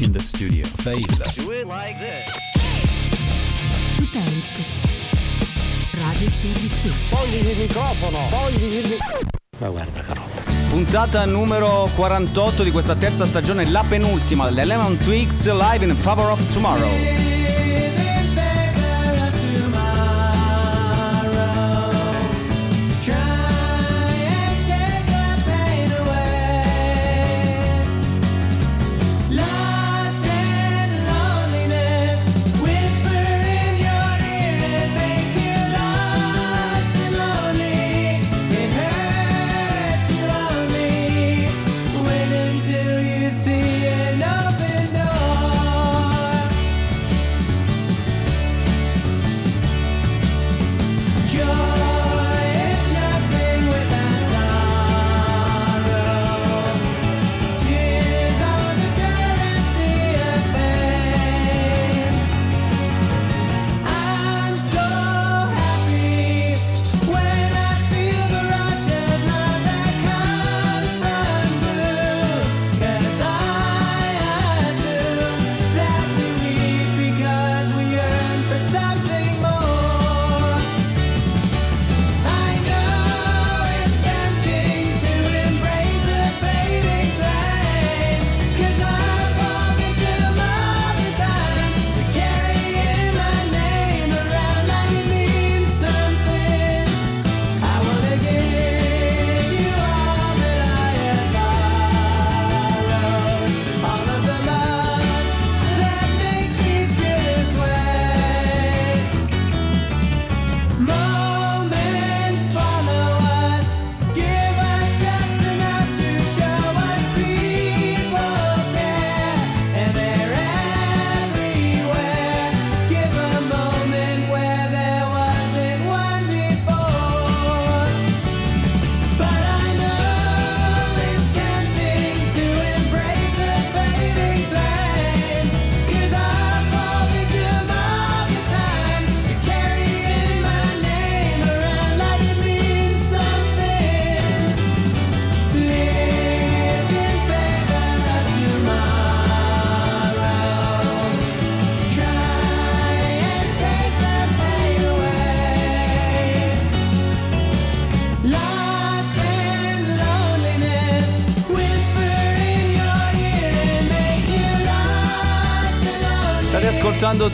in the studio. Fade. Do it like this. Radio CRT. Togli il microfono, togli il microfono. Ma guarda che roba. Puntata numero 48 di questa terza stagione, la penultima, l'Element Twix live in Favor of Tomorrow.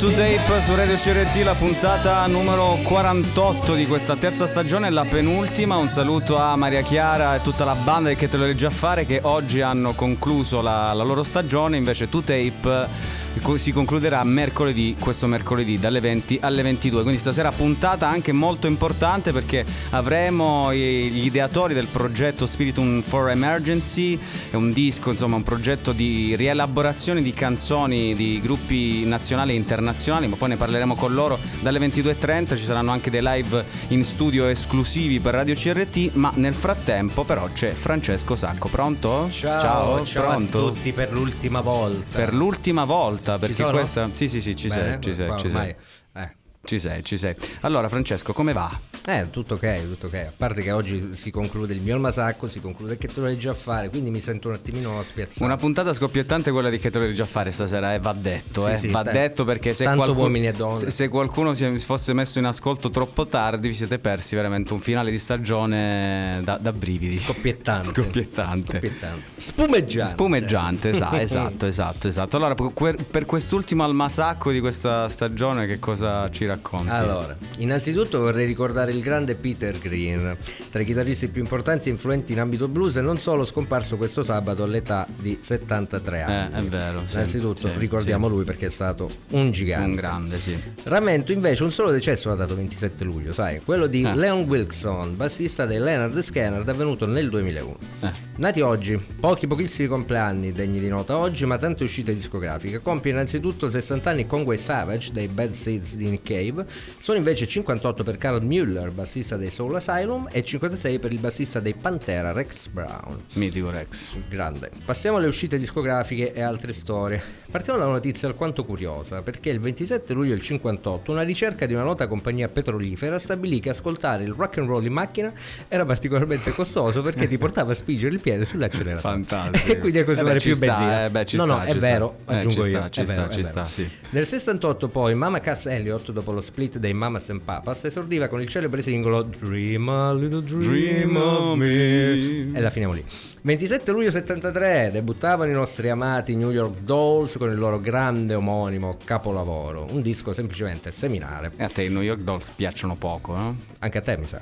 To Tape su Radio CRT, la puntata numero 48 di questa terza stagione, la penultima. Un saluto a Maria Chiara e tutta la banda che te lo leggi a fare che oggi hanno concluso la, la loro stagione. Invece To Tape si concluderà mercoledì, questo mercoledì dalle 20 alle 22. Quindi stasera puntata anche molto importante perché avremo gli ideatori del progetto Spiritum for Emergency, è un disco, insomma, un progetto di rielaborazione di canzoni di gruppi nazionali e internazionali, ma poi ne parleremo con loro dalle 22.30, ci saranno anche dei live in studio esclusivi per Radio CRT, ma nel frattempo però c'è Francesco Sacco, pronto? Ciao, ciao, ciao pronto? a tutti per l'ultima volta. Per l'ultima volta, perché questa... Sì, sì, sì, ci Bene, sei, ci sei, ci sei. Eh. Ci sei, ci sei. Allora, Francesco, come va? Eh, tutto ok, tutto ok. A parte che oggi si conclude il mio almasacco, si conclude che te lo leggi a fare, quindi mi sento un attimino spiazzato. Una puntata scoppiettante quella di che te lo leggi a fare stasera, eh, va detto, Sì, eh. sì, va t- detto perché se, tanto qualcuno, uomini e donne. se, se qualcuno si fosse messo in ascolto troppo tardi, vi siete persi veramente un finale di stagione da, da brividi. Scoppiettante. Scoppiettante. Spumeggiante. Spumeggiante. Spumeggiante, esatto, esatto, esatto, esatto. Allora, per, per quest'ultimo almasacco di questa stagione, che cosa ci racconti? Allora, innanzitutto vorrei ricordare il grande Peter Green, tra i chitarristi più importanti e influenti in ambito blues e non solo scomparso questo sabato all'età di 73 anni. Eh, è vero, sì, Innanzitutto sì, ricordiamo sì. lui perché è stato un gigante. Un grande, sì. Rammento invece un solo decesso datato 27 luglio, sai, quello di Eh. Leon Wilson, bassista dei Leonard Skinner, avvenuto nel 2001. Eh. Nati oggi, pochi pochissimi compleanni degni di nota oggi, ma tante uscite discografiche. Compie innanzitutto 60 anni Conway Savage dei Bad Seeds di Nick Cave Slave, sono invece 58 per Carl Mueller, bassista dei Soul Asylum, e 56 per il bassista dei Pantera, Rex Brown. Mitico Rex. Grande. Passiamo alle uscite discografiche e altre storie. Partiamo da una notizia alquanto curiosa, perché il 27 luglio del 58 una ricerca di una nota compagnia petrolifera stabilì che ascoltare il rock and roll in macchina era particolarmente costoso perché ti portava a spingere il piede sull'acceleratore. Fantastico. e quindi a consumare Eh beh, più sta, benzina. eh, beh, no, sta, no, è sta. vero, Eh, aggiungo ci io. sta, ci sta, è ci sta, sì. Nel 68 poi Mama Cass Elliot, dopo lo split dei Mamas and Papas, esordiva con il celebre singolo Dream a little dream, Dream of me. E la finiamo lì. 27 luglio 73 debuttavano i nostri amati New York Dolls con il loro grande omonimo capolavoro, un disco semplicemente seminale. E a te i New York Dolls piacciono poco, no? Anche a te mi sa.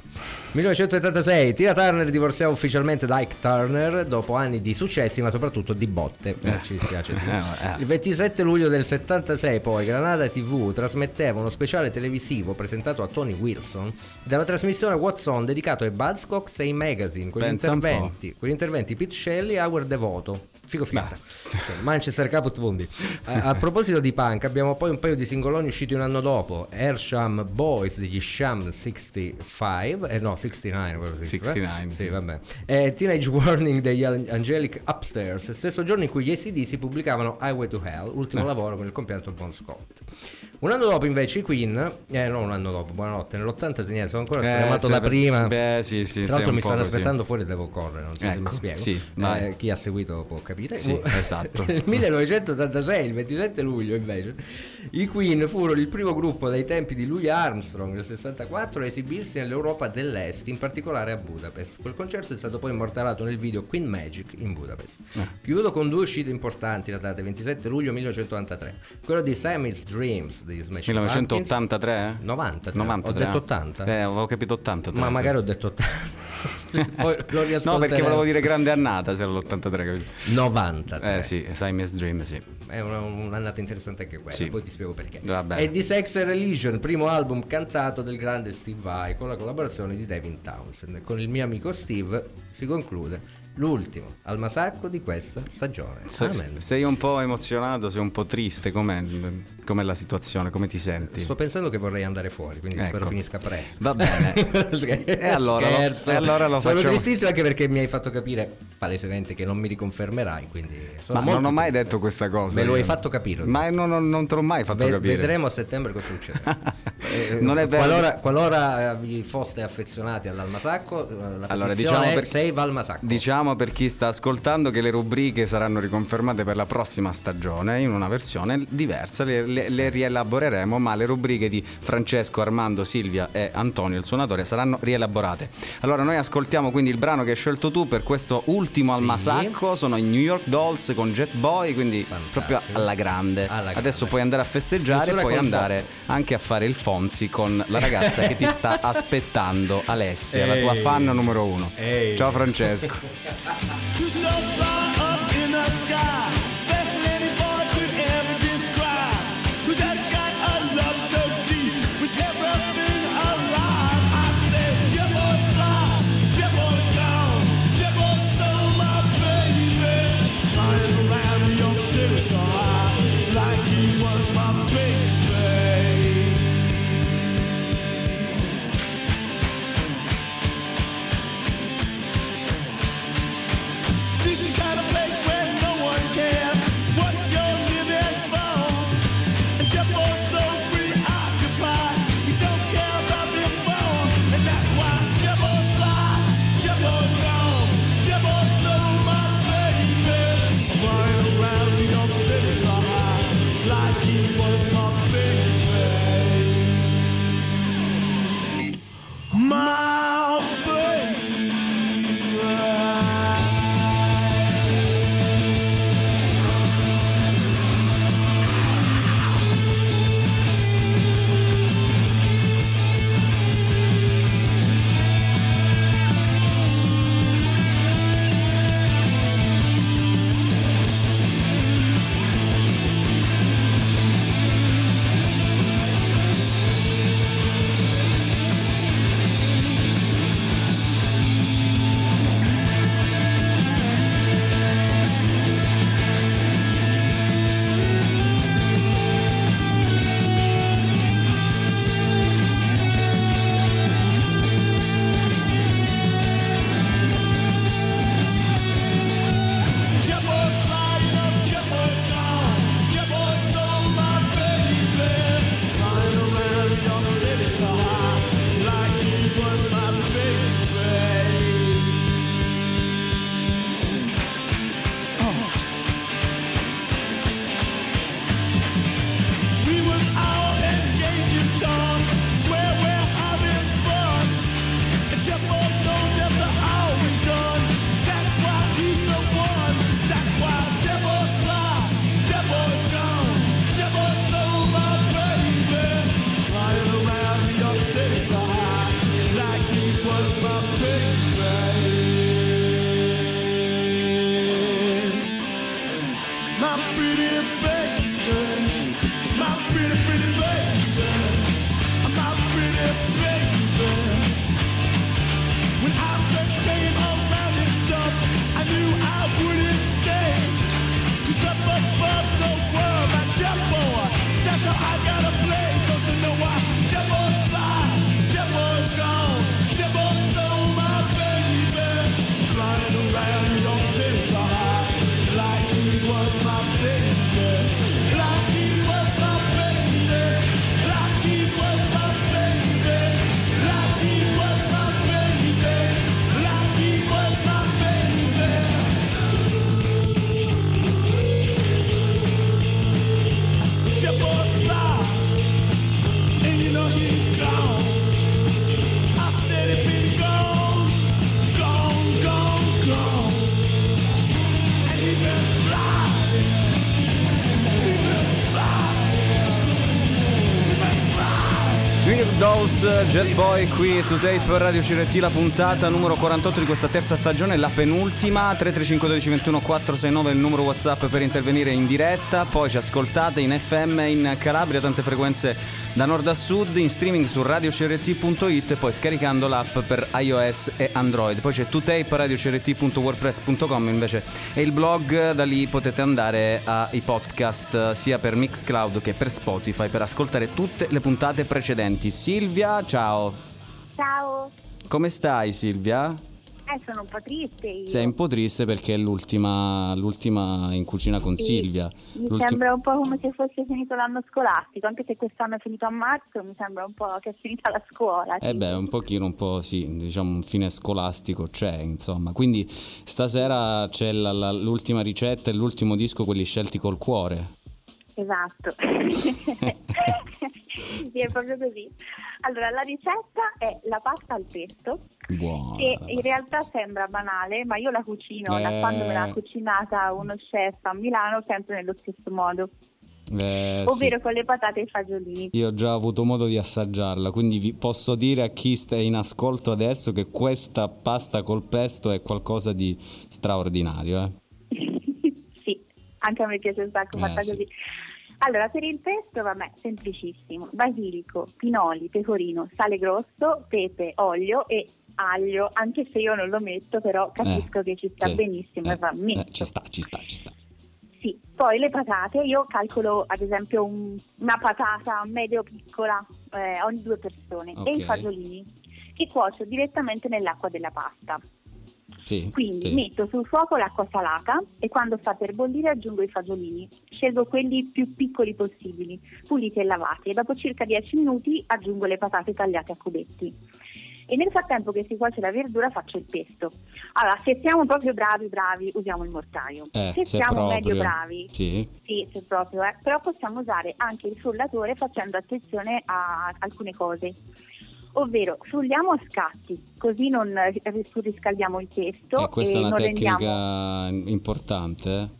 1976, Tina Turner divorziava ufficialmente da Ike Turner dopo anni di successi ma soprattutto di botte. Eh, ci dispiace. dirlo. Eh, eh. Il 27 luglio del 76 poi Granada TV trasmetteva uno speciale televisivo presentato a Tony Wilson della trasmissione What's On dedicato ai Buzzcocks e ai magazine con gli Pensa interventi, interventi Pete Shelley e Howard Devoto. Figo. Cioè, Manchester Caput Mundi. A, a proposito di punk, abbiamo poi un paio di singoloni usciti un anno dopo. Airsham Boys degli Sham 65, eh no, 69, quello 65. 69, Sì, sì. vabbè. E Teenage Warning degli An- Angelic Upstairs, stesso giorno in cui gli ACDC pubblicavano Highway to Hell, ultimo Eh. lavoro con il compianto Bon Scott. Un anno dopo invece i Queen, eh no un anno dopo, buonanotte, nell'80 se ne sono ancora Eh, chiamato da prima. Beh, sì, sì. Tra l'altro mi stanno così. aspettando fuori devo correre, non so se mi Ecco, spiego. sì, vai. Eh, chi ha seguito può capire. Sì, esatto. Nel 1986, il 27 luglio invece, i Queen furono il primo gruppo dai tempi di Louis Armstrong nel 64 a esibirsi nell'Europa dell'Est, in particolare a Budapest. Quel concerto è stato poi immortalato nel video Queen Magic in Budapest. Eh. Chiudo con due uscite importanti datate 27 luglio 1983. Quello di Sammy's Dreams degli Smashing 1983? eh? Pumpkins. 93. 93. Ho detto 80. Eh, avevo capito 83. Ma magari ho detto 80. Poi lo No, perché volevo dire grande annata se era l'83, capito? 93. Eh sì, Siamese Dream, sì. È una- un'annata interessante anche quella, Sì. poi ti spiego perché. Va bene. È di Sex and Religion, primo album cantato del grande Steve Vai con la collaborazione di Devin Townsend. Con il mio amico Steve si conclude l'ultimo almasacco di questa stagione. Se- sei un po' emozionato, sei un po' triste, com'è, com'è la situazione, come ti senti? Sto pensando che vorrei andare fuori, quindi Ecco. spero finisca presto. Va bene. e allora lo- e allora lo sono facciamo- tristissimo anche perché mi hai fatto capire palesemente che non mi riconfermerai, quindi Ma non ho mai triste. detto questa cosa. Me lo hai fatto capire. Ma non, non- non te l'ho mai fatto Ve- capire. Vedremo a settembre cosa succede. Eh, Non è vero. Qualora, qualora eh, vi foste affezionati all'almasacco, eh, la Allora, diciamo per- Save Almasacco. Diciamo per chi sta ascoltando che le rubriche saranno riconfermate per la prossima stagione in una versione diversa, le, le- le rielaboreremo, ma le rubriche di Francesco, Armando, Silvia e Antonio, il suonatore, saranno rielaborate. Allora noi ascoltiamo quindi il brano che hai scelto tu per questo ultimo Sì. almasacco, sono i New York Dolls con Jet Boy, quindi Fantastico. proprio alla grande. Alla grande. Adesso puoi andare a festeggiare e puoi andare anche a fare il Fonzi con la ragazza che ti sta aspettando, Alessia, la tua Ehi. fan numero uno. Ehi. Ciao Francesco. Pretty baby, my pretty, pretty baby, Dolls, Jet Boy qui to tape Radio CRT, la puntata numero 48 di questa terza stagione, la penultima. 335 12 21 469 è il numero WhatsApp per intervenire in diretta. Poi ci ascoltate in FM in Calabria, tante frequenze da nord a sud, in streaming su radiocrt.it e poi scaricando l'app per iOS e Android. Poi c'è totape radiocrt.wordpress.com invece è il blog, da lì potete andare ai podcast sia per Mixcloud che per Spotify per ascoltare tutte le puntate precedenti. Silvia, ciao. Ciao, Come stai Silvia? Eh, sono un po' triste io. Sei un po' triste perché è l'ultima, l'ultima in cucina con Sì, Silvia. Mi L'ulti- sembra un po' come se fosse finito l'anno scolastico, anche se quest'anno è finito a marzo, mi sembra un po' che è finita la scuola. Eh sì. beh, un pochino, un po' sì, diciamo un fine scolastico c'è, insomma. Quindi stasera c'è la- la- l'ultima ricetta e l'ultimo disco, quelli scelti col cuore. Esatto. sì, è proprio così. Allora, la ricetta è la pasta al pesto, Buono. che in realtà sembra banale, ma io la cucino da Eh. quando me l'ha cucinata uno chef a Milano sempre nello stesso modo, Eh, sì. ovvero con le patate e i fagiolini. Io ho già avuto modo di assaggiarla, quindi vi posso dire a chi sta in ascolto adesso che questa pasta col pesto è qualcosa di straordinario. Eh? sì, anche a me piace un sacco Eh, fatta sì. così. Allora, per il pesto, vabbè, semplicissimo. Basilico, pinoli, pecorino, sale grosso, pepe, olio e aglio, anche se io non lo metto, però capisco Eh, che ci sta sì. benissimo Eh, e va eh, ci sta, ci sta, ci sta. Sì, poi le patate, io calcolo ad esempio un- una patata medio piccola eh, ogni due persone e Ok. i fagiolini che cuocio direttamente nell'acqua della pasta. Sì, Quindi sì. metto sul fuoco l'acqua salata e quando sta per bollire aggiungo i fagiolini. Scelgo quelli più piccoli possibili, puliti e lavati e dopo circa 10 minuti aggiungo le patate tagliate a cubetti. E nel frattempo che si cuoce la verdura faccio il pesto. Allora, se siamo proprio bravi, bravi, usiamo il mortaio. Eh, se se siamo proprio. medio bravi, Sì. sì, se proprio, eh. però possiamo usare anche il frullatore facendo attenzione a alcune cose. Ovvero, frulliamo a scatti, così non surriscaldiamo il pesto E questa è e una non rendiamo... tecnica importante.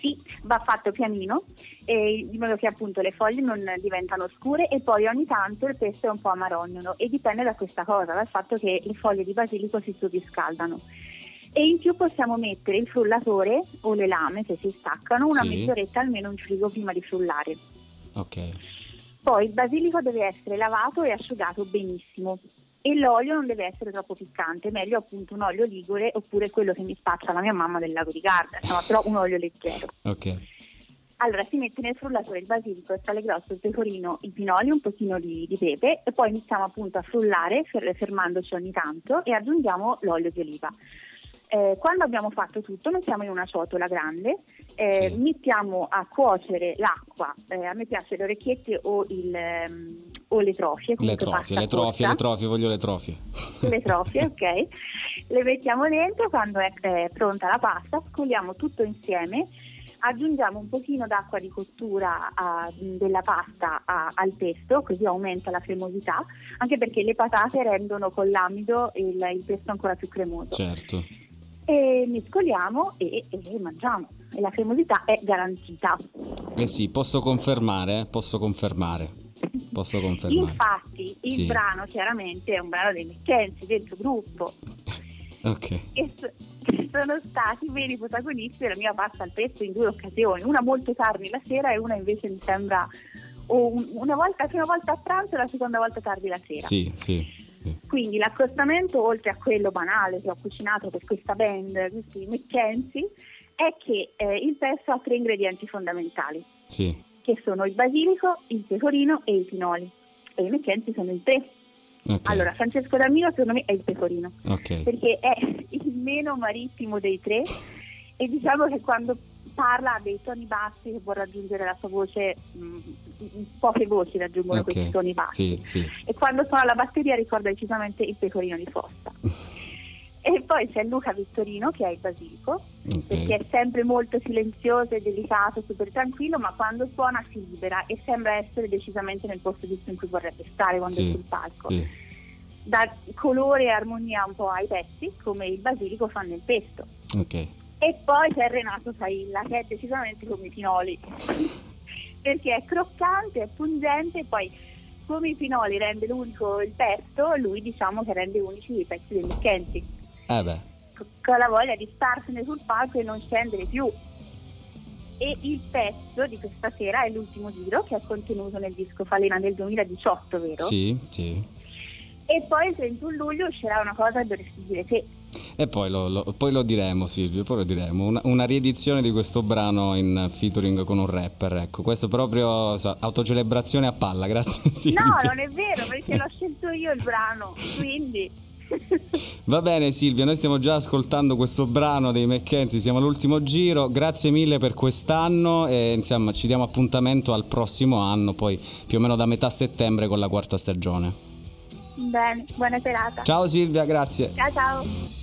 Sì, va fatto pianino, eh, di modo che appunto le foglie non diventano scure e poi ogni tanto il pesto è un po' amarognolo e dipende da questa cosa, dal fatto che le foglie di basilico si surriscaldano. E in più possiamo mettere il frullatore o le lame se si staccano una Sì. mezz'oretta almeno in frigo prima di frullare. Ok. Poi il basilico deve essere lavato e asciugato benissimo e l'olio non deve essere troppo piccante, meglio appunto un olio ligure oppure quello che mi spaccia la mia mamma del lago di Garda, insomma però un olio leggero. Ok. Allora si mette nel frullatore il basilico, il sale grosso, il pecorino, i pinoli, un pochino di, di pepe e poi iniziamo appunto a frullare fer- fermandoci ogni tanto e aggiungiamo l'olio di oliva. Eh, quando abbiamo fatto tutto mettiamo in una ciotola grande, eh, Sì. mettiamo a cuocere l'acqua, eh, a me piace le orecchiette o, il, ehm, o le trofie. Le trofie, le trofie, le trofie, voglio le trofie. le trofie, ok? Le mettiamo dentro, quando è, è pronta la pasta, scoliamo tutto insieme, aggiungiamo un pochino d'acqua di cottura a- della pasta a- al pesto, così aumenta la cremosità, anche perché le patate rendono con l'amido il, il pesto ancora più cremoso. Certo. E mescoliamo e, e mangiamo. E la cremosità è garantita. Eh sì, posso confermare, eh? posso confermare. Posso confermare. Infatti, il Sì. brano chiaramente è un brano dei Mackenzie, del suo gruppo. Ok. s- sono stati veri protagonisti della mia pasta al pesto in due occasioni, una molto tardi la sera e una invece mi sembra una volta, la prima volta a pranzo e la seconda volta tardi la sera. Sì, sì. Quindi l'accostamento, oltre a quello banale che ho cucinato per questa band, questi McKenzie, è che eh, il pesto ha tre ingredienti fondamentali, Sì. che sono il basilico, il pecorino e i pinoli. E i McKenzie sono il tre. Ok. Allora, Francesco D'Amino secondo me è il pecorino, Ok. perché è il meno marittimo dei tre e diciamo che quando parla ha dei toni bassi che può raggiungere la sua voce, mh, poche voci raggiungono Ok. questi toni bassi Sì, sì. e quando suona la batteria ricorda decisamente il pecorino di Fossa. e poi c'è Luca Vittorino che è il basilico, perché Ok. è sempre molto silenzioso e delicato, super tranquillo, ma quando suona si libera e sembra essere decisamente nel posto giusto in cui vorrebbe stare quando Sì, è sul palco. Sì. Dà colore e armonia un po' ai pezzi, come il basilico fa nel pesto. Ok. E poi c'è Renato Failla, che è decisamente come i pinoli, perché è croccante, è pungente, e poi come i pinoli rende l'unico il pesto, lui diciamo che rende unici i pezzi dei Mackenzie, Eh beh. con la voglia di starsene sul palco e non scendere più. E il pezzo di questa sera è l'ultimo giro che è contenuto nel disco Falena del 2018, vero? Sì, sì. E poi il 31 luglio uscirà una cosa che dovresti dire te. E poi lo, lo- poi lo diremo, Silvio, poi lo diremo. Una, una riedizione di questo brano in featuring con un rapper, ecco. Questo proprio so, autocelebrazione a palla, grazie Silvio. No, non è vero, perché l'ho scelto io il brano, quindi... Va bene Silvia, noi stiamo già ascoltando questo brano dei Mackenzie, siamo all'ultimo giro, grazie mille per quest'anno e insomma ci diamo appuntamento al prossimo anno, poi più o meno da metà settembre con la quarta stagione. Bene, buona serata. Ciao Silvia, grazie. Ciao ciao.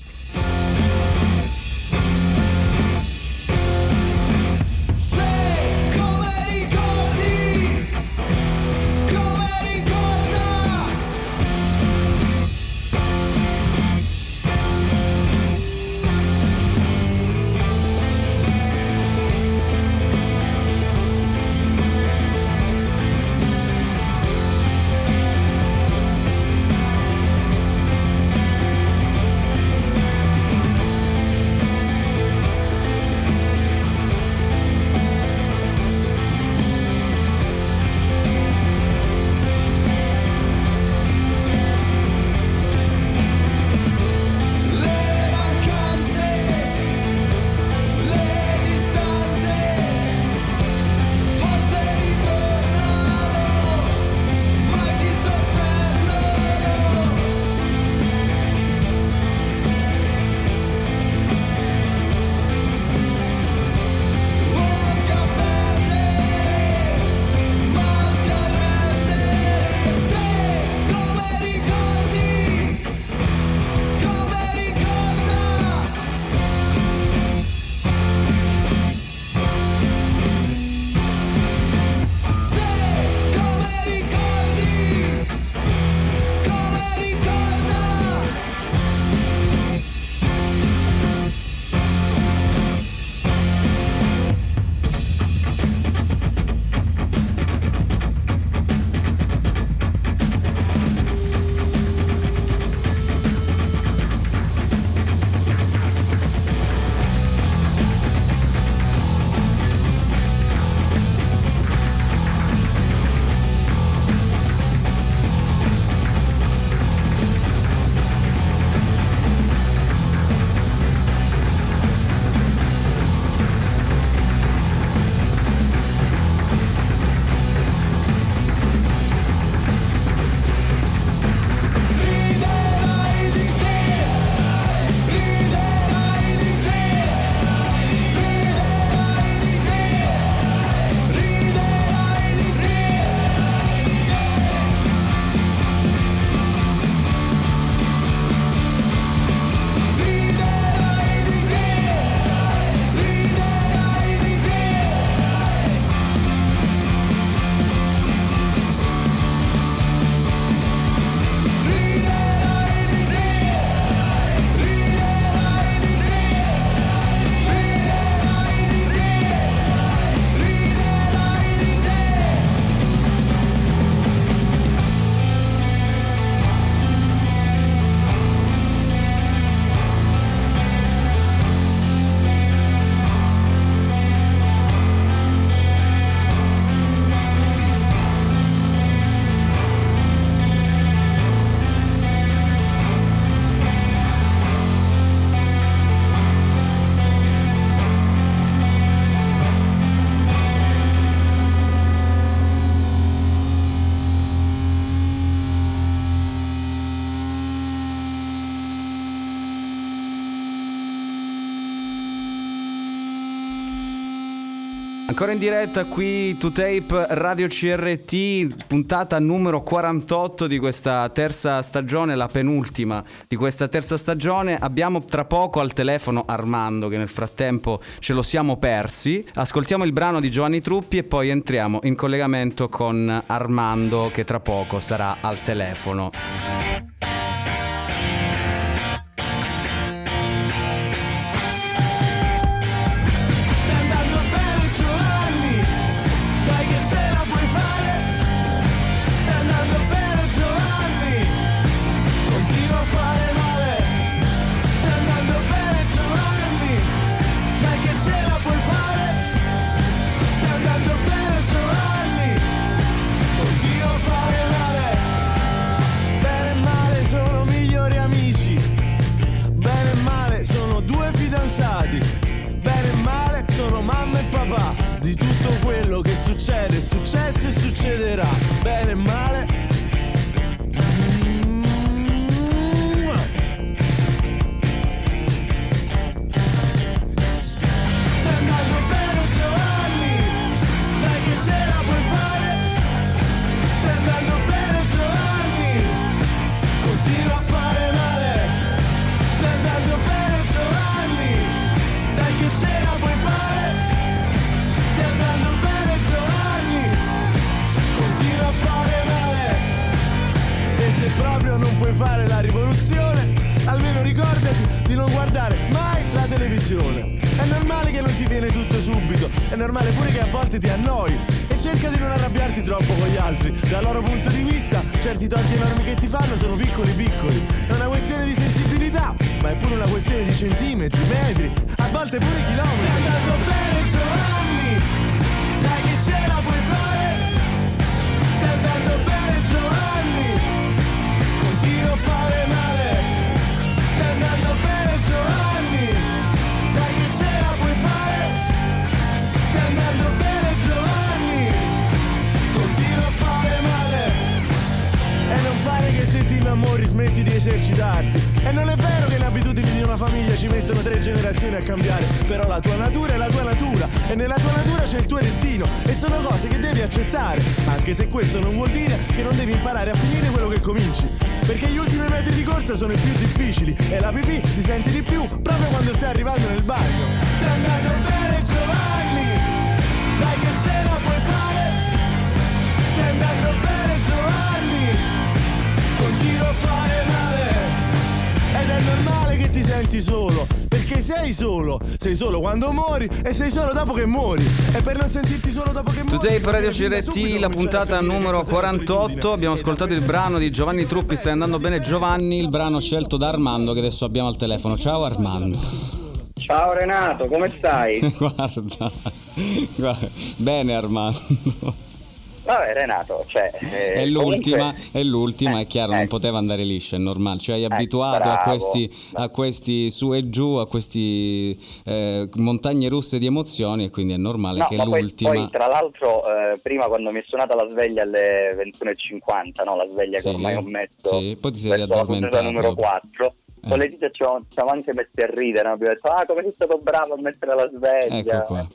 Ancora in diretta qui to tape Radio CRT, puntata numero 48 di questa terza stagione, la penultima di questa terza stagione. Abbiamo tra poco al telefono Armando che nel frattempo ce lo siamo persi. Ascoltiamo il brano di Giovanni Truppi e poi entriamo in collegamento con Armando che tra poco sarà al telefono. Ricordati di non guardare mai la televisione. È normale che non ti viene tutto subito, è normale pure che a volte ti annoi. E cerca di non arrabbiarti troppo con gli altri. Dal loro punto di vista, certi torti enormi che ti fanno sono piccoli piccoli. È una questione di sensibilità, ma è pure una questione di centimetri, metri, a volte pure chilometri. Stai andando bene Giovanni, dai che ce la puoi fare. Stai andando bene Giovanni, innamori smetti di esercitarti. E non è vero che le abitudini di una famiglia ci mettono tre generazioni a cambiare. Però la tua natura è la tua natura. E nella tua natura c'è il tuo destino. E sono cose che devi accettare. Anche se questo non vuol dire che non devi imparare a finire quello che cominci. Perché gli ultimi metri di corsa sono i più difficili. E la pipì si sente di più proprio quando stai arrivando nel bagno. Sta andando bene Giovanni. Dai che ce la puoi fare. Stai andando bene è normale che ti senti solo Perché sei solo Sei solo quando muori E sei solo dopo che muori E per non sentirti solo dopo che muori Today per Radio CRT, la puntata numero cos'è la 48. solitudine. Abbiamo ascoltato il brano di Giovanni Truppi, stai andando bene Giovanni, il brano scelto da Armando che adesso abbiamo al telefono. Ciao Armando. Ciao Renato, come stai? guarda, guarda, bene Armando. Vabbè Renato, cioè... eh, È l'ultima, comunque- è l'ultima, Eh, è chiaro, non ecco. poteva andare liscia, è normale. Ci hai Eh, abituato a questi, a questi su e giù, a questi eh, montagne russe di emozioni e quindi è normale No, che ma poi, l'ultima... poi, tra l'altro eh, prima quando mi è suonata la sveglia alle 21.50, no? la sveglia Sì, che ormai ho messo sì, poi ti sei riaddormentato. numero 4, Eh. con le dita ci siamo, anche messi a ridere, abbiamo detto ah come sei stato bravo a mettere la sveglia. Ecco qua.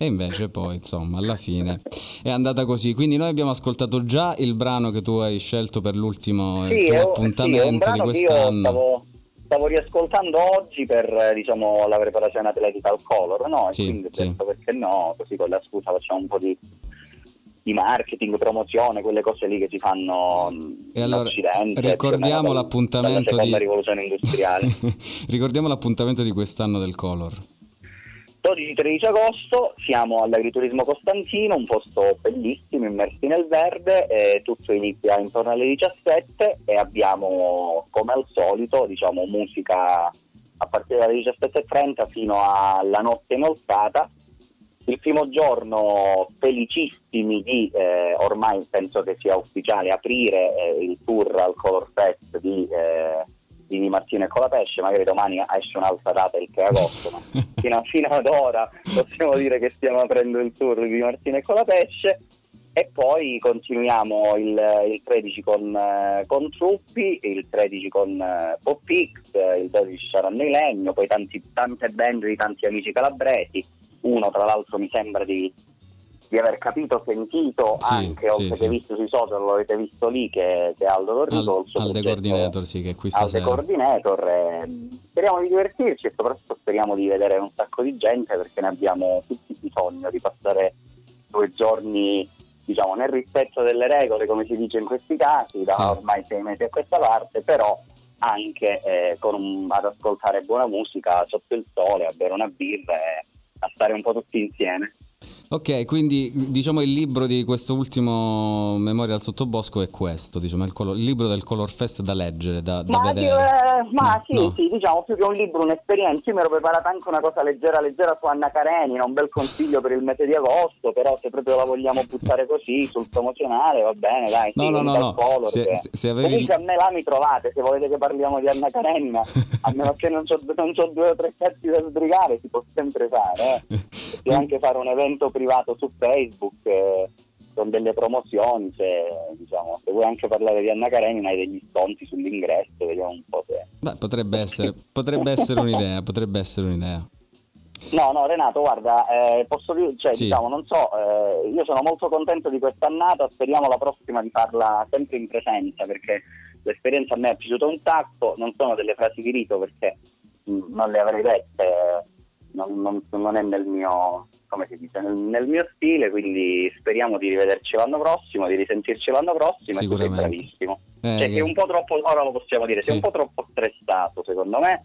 E invece poi, insomma, alla fine è andata così. Quindi noi abbiamo ascoltato già il brano che tu hai scelto per l'ultimo Sì, è un- sì, appuntamento di quest'anno. stavo, stavo riascoltando oggi per eh, diciamo, la preparazione atletica al color, no? E Sì, quindi sì. detto perché no, così con la scusa facciamo un po' di, marketing, promozione, quelle cose lì che si fanno mh, E allora ricordiamo dal- l'appuntamento di seconda rivoluzione industriale. ricordiamo l'appuntamento di quest'anno del Color. 12-13 agosto siamo all'agriturismo Costantino, un posto bellissimo, immersi nel verde, e tutto inizia intorno alle 17 e abbiamo come al solito diciamo, musica a partire dalle 17.30 fino alla notte inoltrata. Il primo giorno felicissimi di, eh, ormai penso che sia ufficiale, aprire eh, il tour al Color Fest di, eh, di Di Martino e Colapesce, magari domani esce un'altra data il 3 agosto, ma fino, fino ad ora possiamo dire che stiamo aprendo il tour di Di Martino e Colapesce. E poi continuiamo il, il 13 con, eh, con Truppi, il 13 con eh, Pop X, eh, il 12 saranno i Legno, poi tanti- tante band di tanti amici calabresi, uno tra l'altro mi sembra di, di aver capito, sentito Sì, anche, sì, oltre sì. che visto sui social, lo avete visto lì che, che Aldo Torrico, Al, al The Coordinator, sì, che è qui al The stasera. Coordinator. eh, speriamo di divertirci e soprattutto speriamo di vedere un sacco di gente perché ne abbiamo tutti bisogno di passare due giorni diciamo nel rispetto delle regole come si dice in questi casi da ormai sei mesi a questa parte però anche eh, con un- ad ascoltare buona musica sotto il sole a bere una birra e a stare un po' tutti insieme Ok, quindi diciamo il libro di questo ultimo Memoria al sottobosco è questo, diciamo, il, color- il libro del Color Fest da leggere, da, da Ma, vedere. eh, ma No, sì, no. sì, diciamo più che un libro, un'esperienza. Io mi ero preparata anche una cosa leggera, leggera su Anna Karenina, un bel consiglio per il mese di agosto, però se proprio la vogliamo buttare così sul promozionale va bene, dai. No, sì, no, no, no. color Se- che- se- se avevi- Comunque a me là mi trovate, se volete che parliamo di Anna Karenina, a meno che non c'ho due o tre pezzi da sbrigare, si può sempre fare. Eh. Potrei anche fare un evento privato su Facebook. eh, con delle promozioni, se, diciamo, se vuoi anche parlare di Anna Karenina hai degli sconti sull'ingresso, vediamo un po' se... Beh, potrebbe essere, potrebbe essere un'idea, potrebbe essere un'idea. No, no, Renato, guarda, eh, posso dire, cioè, Sì. diciamo, non so, eh, io sono molto contento di quest'annata, speriamo la prossima di farla sempre in presenza, perché l'esperienza a me è piaciuta un sacco, non sono delle frasi di rito perché mh, non le avrei dette, non, non- non è nel mio, come si dice, nel, nel mio stile, quindi speriamo di rivederci l'anno prossimo, di risentirci l'anno prossimo e tu sei bravissimo. Eh, cioè, che- che un po' troppo, ora lo possiamo dire, sei Sì. un po' troppo stressato secondo me.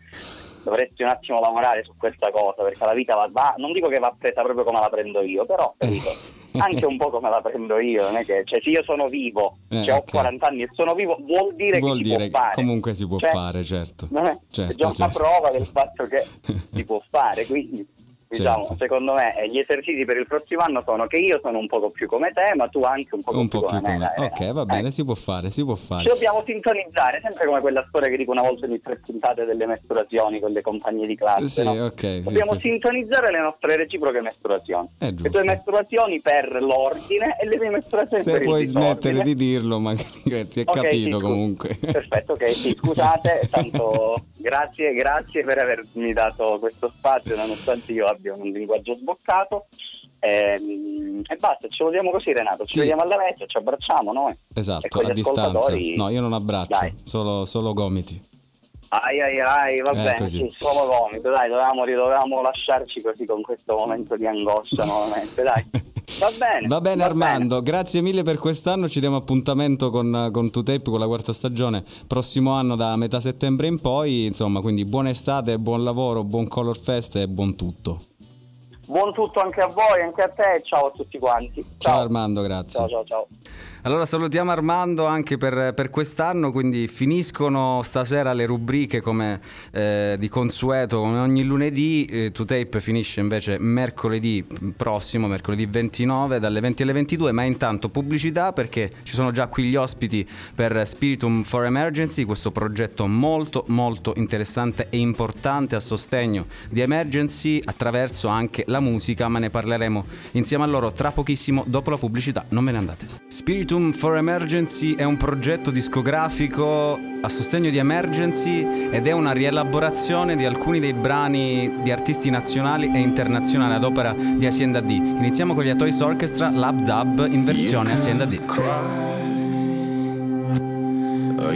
Dovresti un attimo lavorare su questa cosa perché la vita va, va- non dico che va presa proprio come la prendo io, però capito? anche un po' come la prendo io. Non è che, cioè, se io sono vivo, Eh, cioè, ho ok. 40 anni e sono vivo, vuol dire Vuol che si dire può fare. comunque si può Cioè, fare, certo. non è, Certo, già una certo. prova del fatto che si può fare. Quindi, diciamo, Certo. secondo me, eh, gli esercizi per il prossimo anno sono che io sono un poco più come te, ma tu anche un po' Un più po' più come me. Ok, va eh. bene, si può fare, si può Ci fare. dobbiamo sintonizzare, sempre come quella storia che dico una volta ogni tre puntate delle mestruazioni con le compagnie di classe. Sì, no? ok, sì, Dobbiamo sì. sintonizzare le nostre reciproche mestruazioni. È Le tue mestruazioni per l'ordine e le mie mestruazioni Se per puoi il disordine. smettere di dirlo, magari si è Ok, capito sì, comunque. Perfetto, ok, sì, scusate, tanto grazie, grazie per avermi dato questo spazio, nonostante io abbia un linguaggio sboccato. Ehm, E, basta, ci vediamo così Renato, ci Sì. vediamo alla vecchia, ci abbracciamo noi. Esatto, a distanza. No, io non abbraccio, solo, solo gomiti. Ai ai ai, va Eh, bene, sì, solo vomito, dai, dovevamo, dovevamo lasciarci così con questo momento di angoscia nuovamente, dai. Va bene. Va bene Armando, grazie mille per quest'anno, ci diamo appuntamento con, con 2Tape con la quarta stagione, prossimo anno da metà settembre in poi, insomma, quindi buona estate, buon lavoro, buon Color Fest e buon tutto. Buon tutto anche a voi, anche a te, ciao a tutti quanti. Ciao, Armando, grazie. Ciao, ciao, ciao. Allora salutiamo Armando anche per, per quest'anno, quindi finiscono stasera le rubriche come eh, di consueto, come ogni lunedì, eh, 2Tape finisce invece mercoledì prossimo, mercoledì 29 dalle 20 alle 22, ma intanto pubblicità perché ci sono già qui gli ospiti per Spiritum for Emergency, questo progetto molto molto interessante e importante a sostegno di Emergency attraverso anche la musica, ma ne parleremo insieme a loro tra pochissimo dopo la pubblicità, non ve ne andate. Spiritum for Emergency è un progetto discografico a sostegno di Emergency ed è una rielaborazione di alcuni dei brani di artisti nazionali e internazionali ad opera di Hacienda D. Iniziamo con gli Atoys Orchestra Lab Dub in versione Hacienda D. Or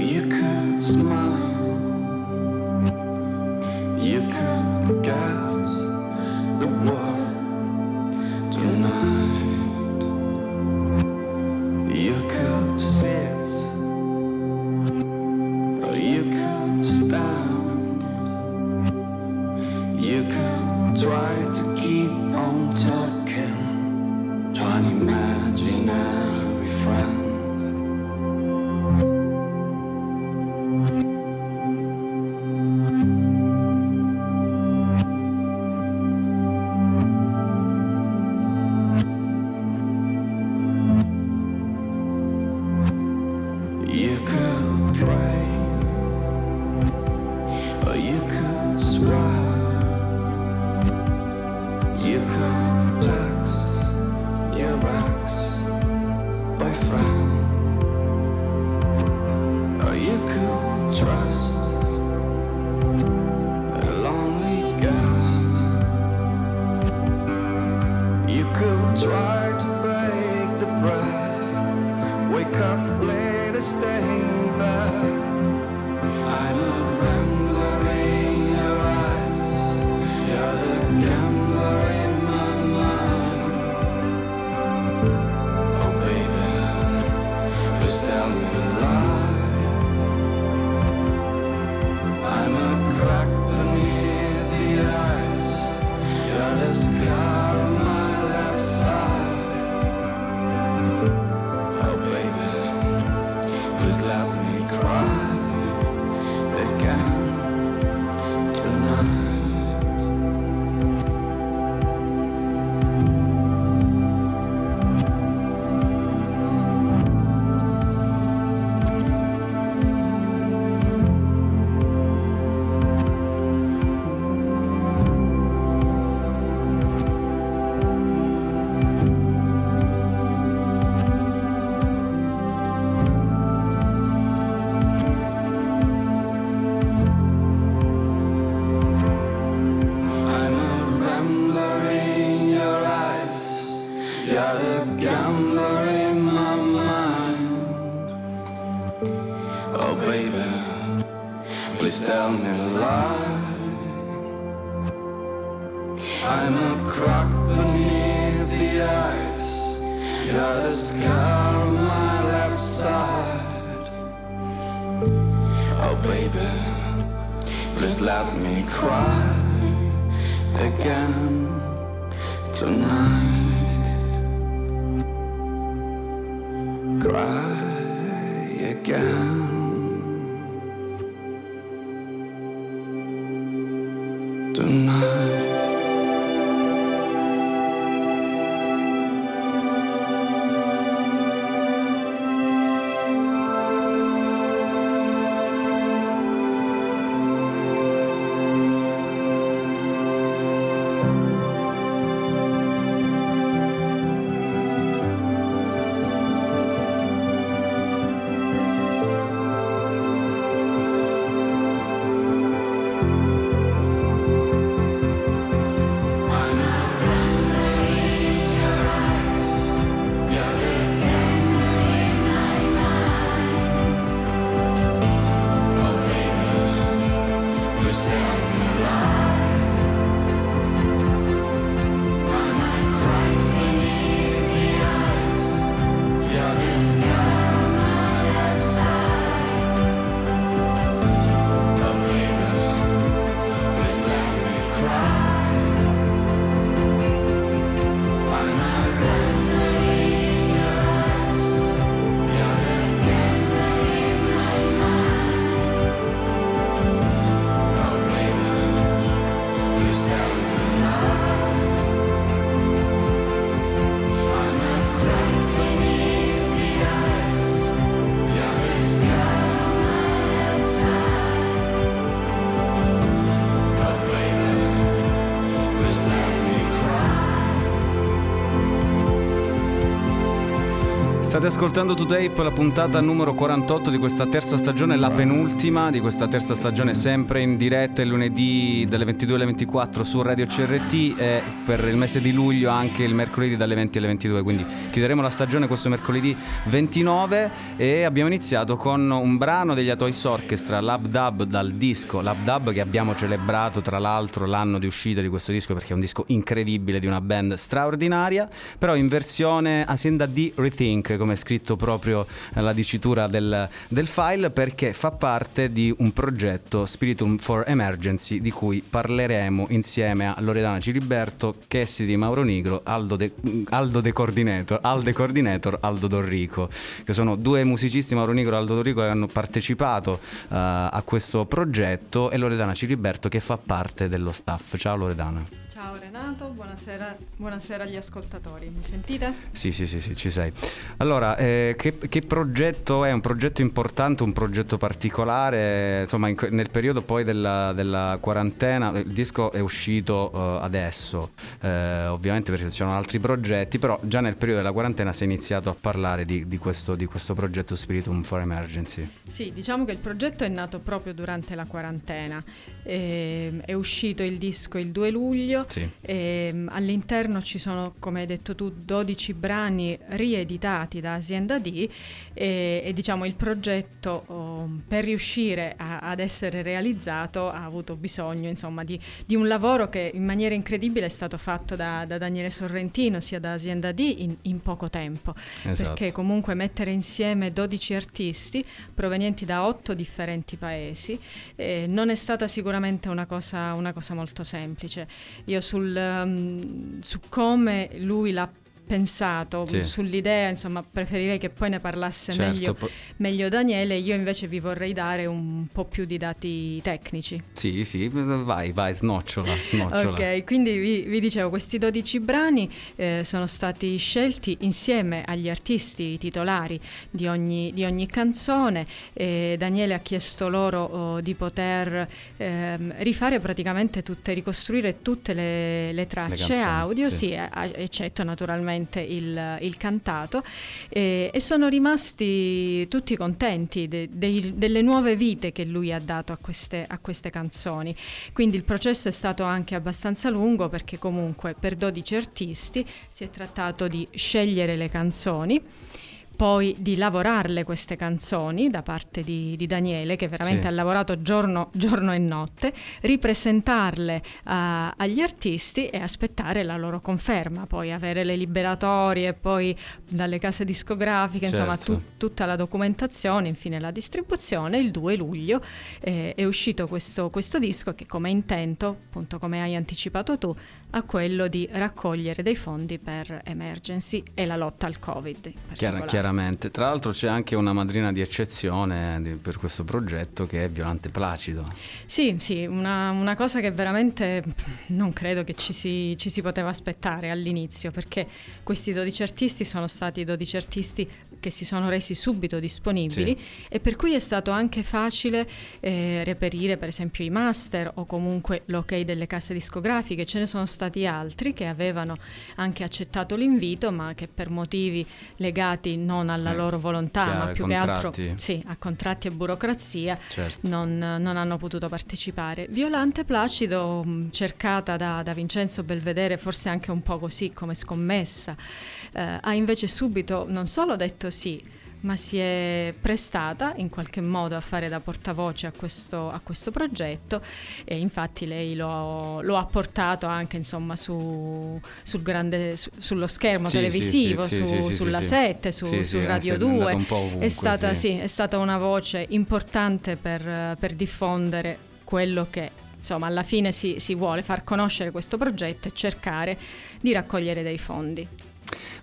try to keep on talking. To an imaginary friend. State ascoltando To Tape, la puntata numero 48 di questa terza stagione, la penultima di questa terza stagione, sempre in diretta il lunedì dalle 22 alle 24 su Radio CRT e per il mese di luglio anche il mercoledì dalle 20 alle 22, quindi chiuderemo la stagione questo mercoledì 29 e abbiamo iniziato con un brano degli Atoys Orchestra, Lab Dub dal disco Lab Dub che abbiamo celebrato tra l'altro l'anno di uscita di questo disco perché è un disco incredibile di una band straordinaria, però in versione Azienda D Rethink come è scritto proprio la dicitura del, del file perché fa parte di un progetto Spiritum for Emergency di cui parleremo insieme a Loredana Ciliberto, Chessi di Mauro Nigro, Aldo De, Aldo De Coordinator, Alde Coordinator, Aldo Dorrico, che sono due musicisti Mauro Nigro e Aldo Dorrico che hanno partecipato uh, a questo progetto e Loredana Ciliberto che fa parte dello staff. Ciao Loredana. Ciao Renato, buonasera, buonasera agli ascoltatori, mi sentite? Sì, sì, sì, sì, ci sei. Allora, Allora, eh, che, che progetto è? Un progetto importante, un progetto particolare? Insomma, in nel periodo poi della, della quarantena, il disco è uscito eh, adesso, eh, ovviamente perché c'erano altri progetti, però già nel periodo della quarantena si è iniziato a parlare di, di questo, di questo progetto Spiritum for Emergency. Sì, diciamo che il progetto è nato proprio durante la quarantena. Ehm, è uscito il disco il 2 luglio. Sì. Ehm, all'interno ci sono, come hai detto tu, 12 brani rieditati da Azienda D e, e, diciamo il progetto oh, per riuscire a- ad essere realizzato ha avuto bisogno insomma di, di un lavoro che in maniera incredibile è stato fatto da, da Daniele Sorrentino sia da Azienda D in, in poco tempo Esatto. perché comunque mettere insieme 12 artisti provenienti da 8 differenti paesi eh, non è stata sicuramente una cosa, una cosa molto semplice. Io sul, um, su come lui l'ha pensato, Sì. sull'idea, insomma, preferirei che poi ne parlasse Certo, meglio, po- meglio Daniele, io invece vi vorrei dare un po' più di dati tecnici. Sì, sì, vai, vai, snocciola, snocciola. Ok, quindi vi, vi dicevo, questi 12 brani eh, sono stati scelti insieme agli artisti titolari di ogni, di ogni canzone. e Daniele ha chiesto loro oh, di poter ehm, rifare praticamente tutte, ricostruire tutte le, le tracce canzoni, audio, sì. sì, eccetto naturalmente il, il cantato, e, e sono rimasti tutti contenti de- dei- delle nuove vite che lui ha dato a queste, a queste canzoni. Quindi il processo è stato anche abbastanza lungo perché comunque per 12 artisti si è trattato di scegliere le canzoni. Poi di lavorarle queste canzoni da parte di, di Daniele, che veramente Sì. ha lavorato giorno, giorno e notte, ripresentarle a- agli artisti e aspettare la loro conferma, poi avere le liberatorie, poi dalle case discografiche, insomma Certo. tu- tutta la documentazione, infine la distribuzione. Il 2 luglio eh, è uscito questo, questo disco che come intento, appunto come hai anticipato tu, ha quello di raccogliere dei fondi per emergency e la lotta al Covid. Chiara- chiaramente. Tra l'altro c'è anche una madrina di eccezione per questo progetto che è Violante Placido. Sì, sì, una, una cosa che veramente non credo che ci si, ci si poteva aspettare all'inizio, perché questi 12 artisti sono stati 12 artisti che si sono resi subito disponibili Sì. e per cui è stato anche facile eh, reperire per esempio i master o comunque l'ok delle case discografiche. Ce ne sono stati altri che avevano anche accettato l'invito ma che per motivi legati non alla Eh, loro volontà chiaro, ma più che altro contratti. sì, a contratti e burocrazia Certo. non, non hanno potuto partecipare. Violante Placido, cercata da, da Vincenzo Belvedere, forse anche un po' così come scommessa, eh, ha invece subito non solo detto sì, ma si è prestata in qualche modo a fare da portavoce a questo, a questo progetto e infatti lei lo, lo ha portato anche insomma su, sul grande, su- sullo schermo Sì, televisivo, sì, su- sì, sulla sì. 7, su, sì, Radio è andato 2. un po' ovunque, è, stata, è stata una voce importante per, per diffondere quello che insomma alla fine si, si vuole far conoscere questo progetto e cercare di raccogliere dei fondi.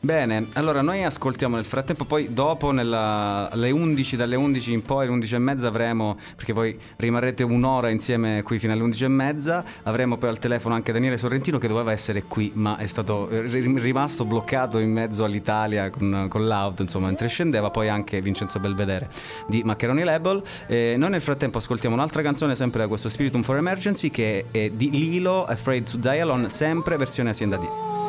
Bene, allora noi ascoltiamo nel frattempo, poi dopo nella- alle 11, dalle 11 in poi, alle 11 e mezza avremo, perché voi rimarrete un'ora insieme qui fino alle 11 e mezza, avremo poi al telefono anche Daniele Sorrentino che doveva essere qui, ma è stato eh, ri- rimasto bloccato in mezzo all'Italia con, con l'auto, insomma, mentre scendeva, poi anche Vincenzo Belvedere di Maccheroni Label. E noi nel frattempo ascoltiamo un'altra canzone sempre da questo Spiritum for Emergency che è di Lilo, Afraid to Die Alone, sempre versione Azienda D.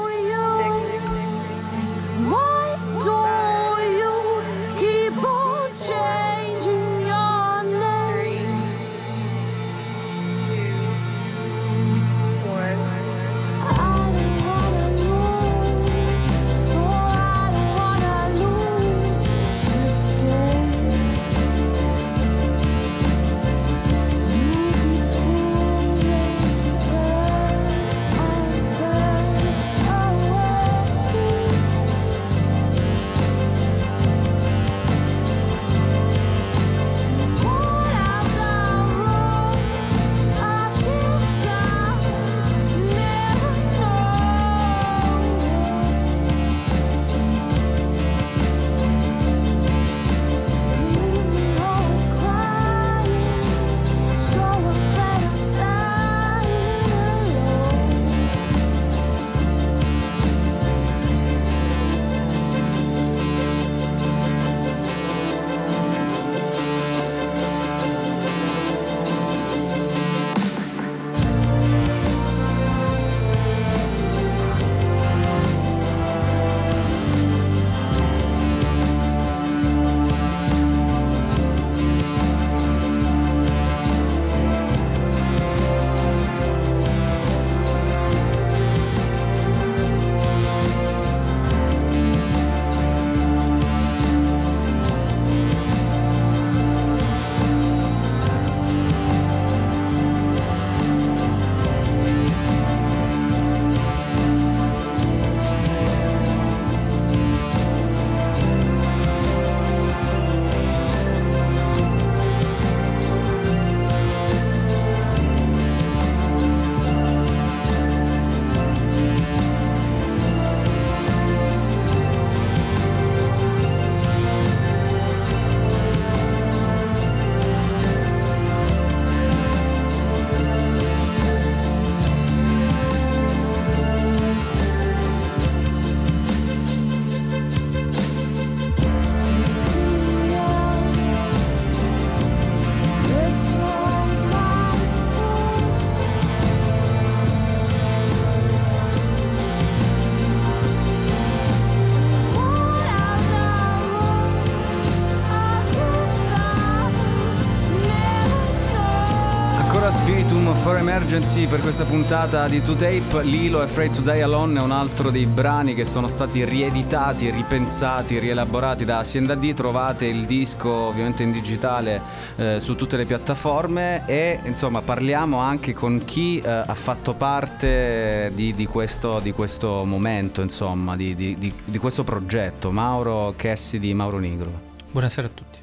Emergency per questa puntata di 2Tape. Lilo Afraid to Die Alone è un altro dei brani che sono stati rieditati, ripensati, rielaborati da Hacienda D. Trovate il disco ovviamente in digitale eh, su tutte le piattaforme e insomma parliamo anche con chi eh, ha fatto parte di, di questo, di questo momento, insomma, di- di questo progetto. Mauro Chessi di Mauro Nigro. Buonasera a tutti.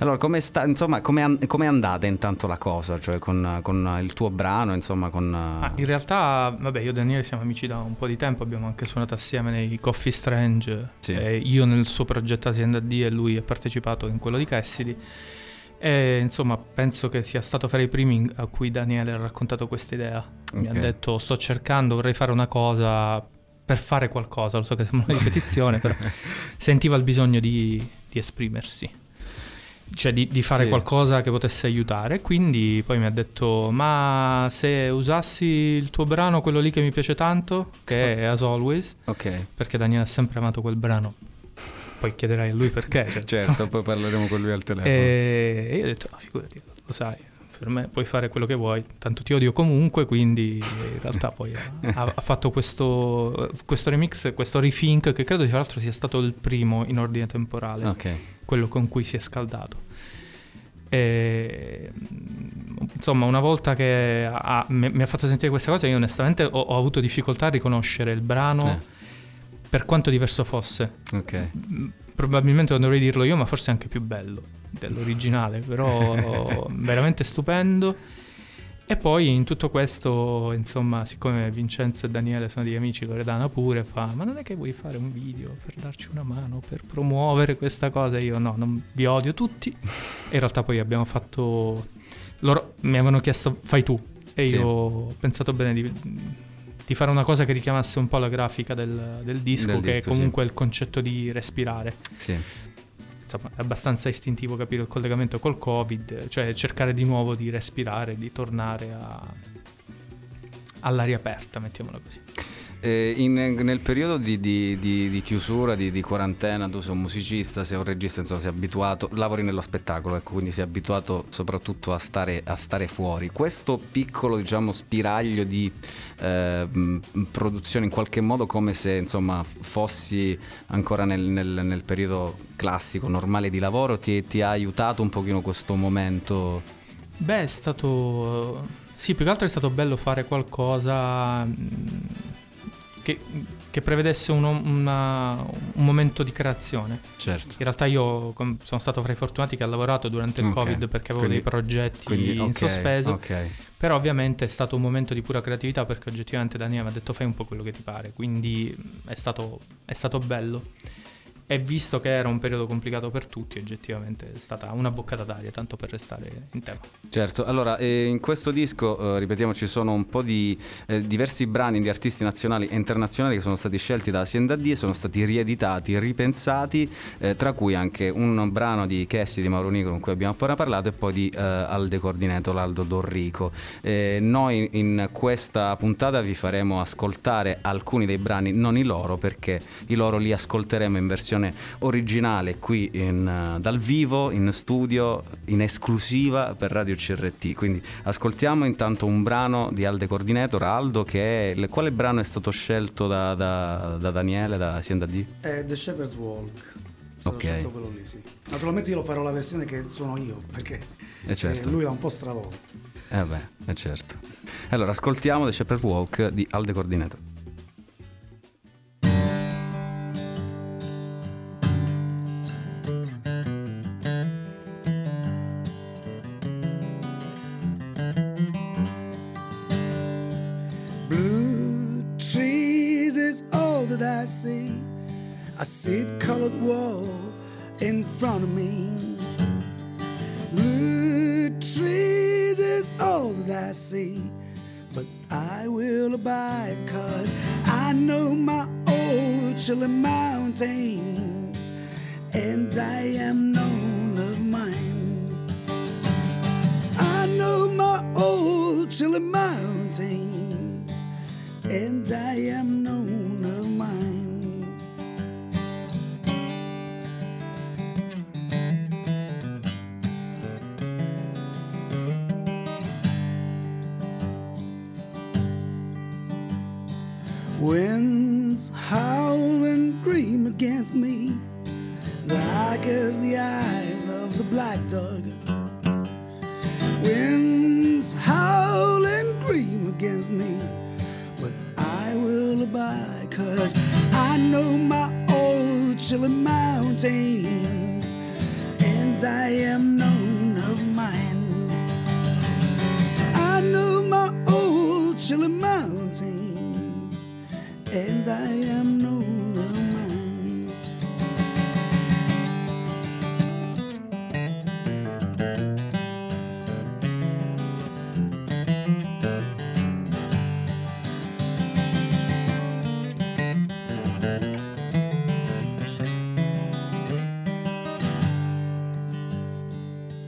Allora, come sta, insomma, come è com'è andata intanto la cosa? Cioè, con, con il tuo brano, insomma, con. Ah, in realtà, vabbè, io e Daniele siamo amici da un po' di tempo, abbiamo anche suonato assieme nei Coffee Strange, Sì. e io nel suo progetto Azienda D e lui ha partecipato in quello di Cassidy. E insomma, penso che sia stato fra i primi a cui Daniele ha raccontato questa idea. Mi ha detto: Sto cercando, vorrei fare una cosa per fare qualcosa. Lo so che sembra una ripetizione, però sentiva il bisogno di, di esprimersi. Cioè di, di fare Sì. qualcosa che potesse aiutare. Quindi poi mi ha detto: Ma se usassi il tuo brano, quello lì che mi piace tanto, che è As Always, Ok. perché Daniele ha sempre amato quel brano. Poi chiederai a lui perché. cioè, Certo, poi parleremo con lui al telefono. e io ho detto, no, figurati, lo sai, per me puoi fare quello che vuoi, tanto ti odio comunque, quindi in realtà poi ha, ha fatto questo, questo remix, questo rethink, che credo tra l'altro sia stato il primo in ordine temporale, Ok. quello con cui si è scaldato. E, mm, insomma, una volta che ha- mi, mi ha fatto sentire questa cosa, io onestamente ho, ho avuto difficoltà a riconoscere il brano Eh. per quanto diverso fosse. Ok. Mm, Probabilmente non dovrei dirlo io, ma forse anche più bello dell'originale, però veramente stupendo. E poi in tutto questo, insomma, siccome Vincenzo e Daniele sono degli amici, Loredana pure fa, ma non è che vuoi fare un video per darci una mano, per promuovere questa cosa? E io no, non vi odio tutti. E in realtà poi abbiamo fatto... Loro mi avevano chiesto, fai tu. E Sì. io ho pensato bene di, di fare una cosa che richiamasse un po' la grafica del, del disco, Del che disco, è comunque il concetto di respirare. Sì. È abbastanza istintivo capire il collegamento col Covid, cioè cercare di nuovo di respirare, di tornare a- all'aria aperta, mettiamola così. Eh, in- nel periodo di, di- di- di chiusura, di, quarantena, tu sei un musicista, sei un regista, insomma, sei abituato, lavori nello spettacolo, ecco, quindi sei abituato soprattutto a stare, a stare fuori. Questo piccolo, diciamo, spiraglio di eh, produzione, in qualche modo come se, insomma, fossi ancora nel, nel- nel periodo classico, normale di lavoro, ti, ti ha aiutato un pochino questo momento? Beh, è stato... Sì, più che altro è stato bello fare qualcosa che, che prevedesse uno- una- un momento di creazione. Certo. In realtà io com- sono stato fra i fortunati che ha lavorato durante il Ok. Covid perché avevo Quindi- dei progetti Quindi, in ok, sospeso. Ok. Però ovviamente è stato un momento di pura creatività perché oggettivamente Daniele mi ha detto fai un po' quello che ti pare, quindi è stato, è stato bello. E visto che era un periodo complicato per tutti, oggettivamente è stata una boccata d'aria, tanto per restare in tema. Certo, allora eh, in questo disco, eh, ripetiamo, ci sono un po' di eh, diversi brani di artisti nazionali e internazionali che sono stati scelti da Hacienda D, sono stati rieditati, ripensati, eh, tra cui anche un brano di Cassie di Mauro Nigro con cui abbiamo appena parlato e poi di eh, Alde Coordinato, l'Aldo Dorrico. Eh, noi in questa puntata vi faremo ascoltare alcuni dei brani, non i loro, perché i loro li ascolteremo in versione originale qui in, eh, dal vivo, in studio, in esclusiva per Radio CRT. Quindi ascoltiamo intanto un brano di Alde Coordinator, Aldo, che è... Quale brano è stato scelto da, da- da Daniele, da Hacienda D? È The Shepherd's Walk. È stato Ok. scelto quello lì, sì. Naturalmente io lo farò la versione che suono io, perché Eh certo. eh, lui l'ha un po' stravolto. Eh beh, eh certo. Allora, ascoltiamo The Shepherd Walk di Alde Coordinator. I see the colored wall in front of me. Blue trees is all that I see. But I will abide cause I know my old chilly mountains and I am known of mine. I know my old chilly mountains and I am Winds howl and scream against me, dark as the eyes of the black dog. Winds howl and scream against me, but I will abide, cause I know my old chilling mountains, and I am known of mine. I know my old chilling mountains, and I am no man.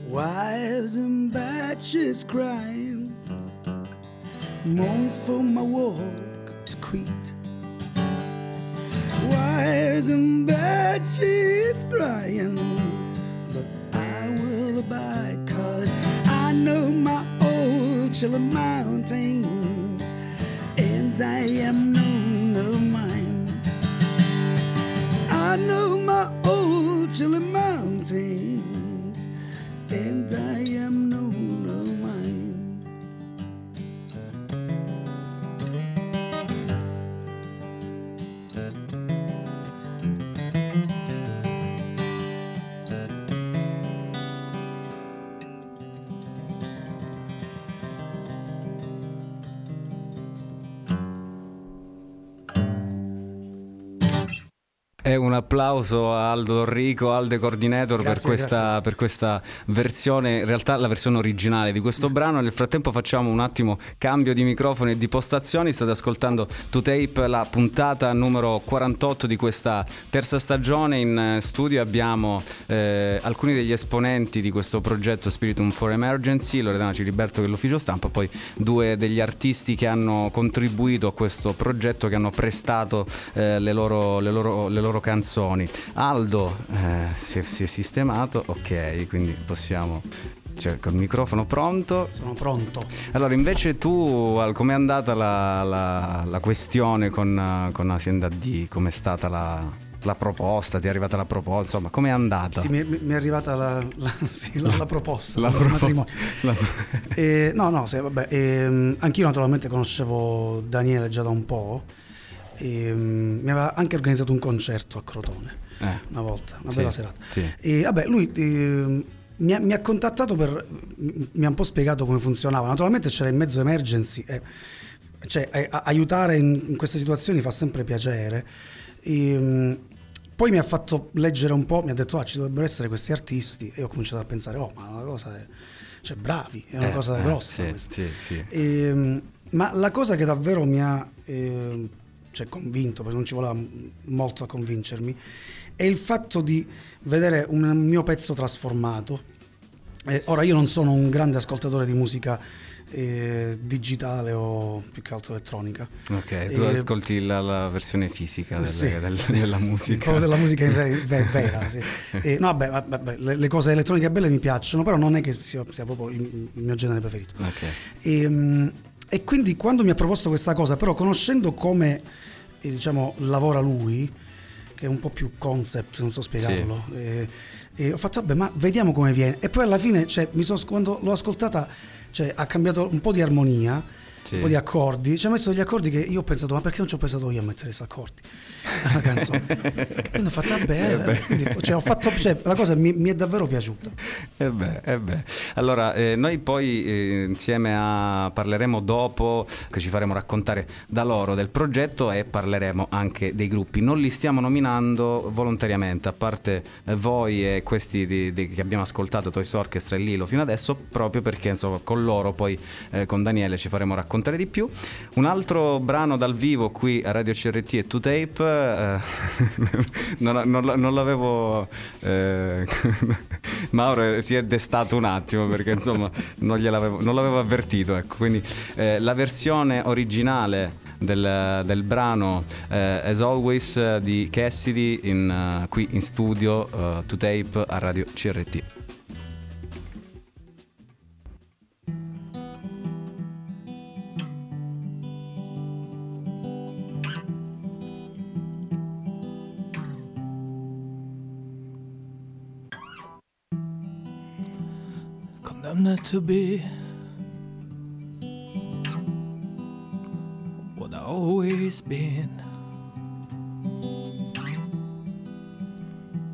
Wives and batches crying, moans for my walk and batches crying, but I will abide, cause I know my old chilling mountains, and I am known of mine. I know my old chilling mountains, un applauso a Aldo Enrico, Alde Coordinator per, Grazie, questa, grazie, per questa versione, in realtà la versione originale di questo brano. Nel frattempo facciamo un attimo cambio di microfoni e di postazioni. State ascoltando To Tape, la puntata numero 48 di questa terza stagione. In studio abbiamo eh, alcuni degli esponenti di questo progetto Spiritum for Emergency, Loredana Ciliberto che è l'ufficio stampa, poi due degli artisti che hanno contribuito a questo progetto, che hanno prestato eh, le, loro, le loro- le loro canzoni. Aldo eh, si, è, si è sistemato, ok, quindi possiamo... Cioè, col microfono pronto. Sono pronto. Allora, invece tu, al- com'è andata la, la- la questione con, con Azienda D? Com'è stata la, la proposta? Ti è arrivata la proposta? Insomma, com'è andata? Sì, mi, mi- è arrivata la, la- sì, proposta La sul propo- matrimonio. la- Eh, no, no, sì, vabbè, ehm, anch'io naturalmente conoscevo Daniele già da un po'. E, mm, mi aveva anche organizzato un concerto a Crotone Eh. una volta, una Sì, bella serata. sì. E vabbè, lui ehm, mi, ha, mi ha contattato per. mi ha un po' spiegato come funzionava. Naturalmente c'era in mezzo emergency. e, cioè, a- aiutare in, in queste situazioni fa sempre piacere. E, mm, poi mi ha fatto leggere un po', mi ha detto, ah, ci dovrebbero essere questi artisti. E ho cominciato a pensare, oh, ma la cosa è. cioè, bravi, è una Eh, cosa eh, grossa sì, sì. Ehm, ma la cosa che davvero mi ha ehm, cioè, convinto, perché non ci voleva molto a convincermi, è il fatto di vedere un mio pezzo trasformato. Eh, ora io non sono un grande ascoltatore di musica eh, digitale o più che altro elettronica. Ok, tu Eh, ascolti la, la versione fisica del- sì, del- sì. della musica. Proprio della musica vera, sì. Eh, no, vabbè, vabbè, le, le cose elettroniche belle mi piacciono, però non è che sia, sia proprio il, il mio genere preferito. Ok. E, mm, e quindi quando mi ha proposto questa cosa, però conoscendo come eh, diciamo, lavora lui, che è un po' più concept, non so spiegarlo, eh, e ho fatto vabbè ma vediamo come viene. E poi alla fine, cioè, mi sono, quando l'ho ascoltata, cioè, ha cambiato un po' di armonia. Sì. Un po' di accordi, ci ha messo degli accordi che io ho pensato, ma perché non ci ho pensato io a mettere questi accordi alla canzone? Quindi ho fatto, vabbè, Eh beh. quindi, cioè, ho fatto, cioè, la cosa mi, mi è davvero piaciuta. Eh beh, eh beh. Allora, eh, noi poi eh, insieme a parleremo dopo che ci faremo raccontare da loro del progetto e parleremo anche dei gruppi. Non li stiamo nominando volontariamente, a parte voi e questi di- di- che abbiamo ascoltato, Toys Orchestra e Lilo fino adesso, proprio perché insomma con loro poi eh, con Daniele ci faremo raccontare di più. Un altro brano dal vivo qui a Radio CRT e 2Tape, eh, non, non- non l'avevo... eh, Mauro si è destato un attimo perché insomma non, non l'avevo avvertito. Ecco. Quindi eh, la versione originale del, del brano eh, As Always eh, di Cassidy in, eh, qui in studio eh, to tape a Radio CRT. I'm not to be what I always been.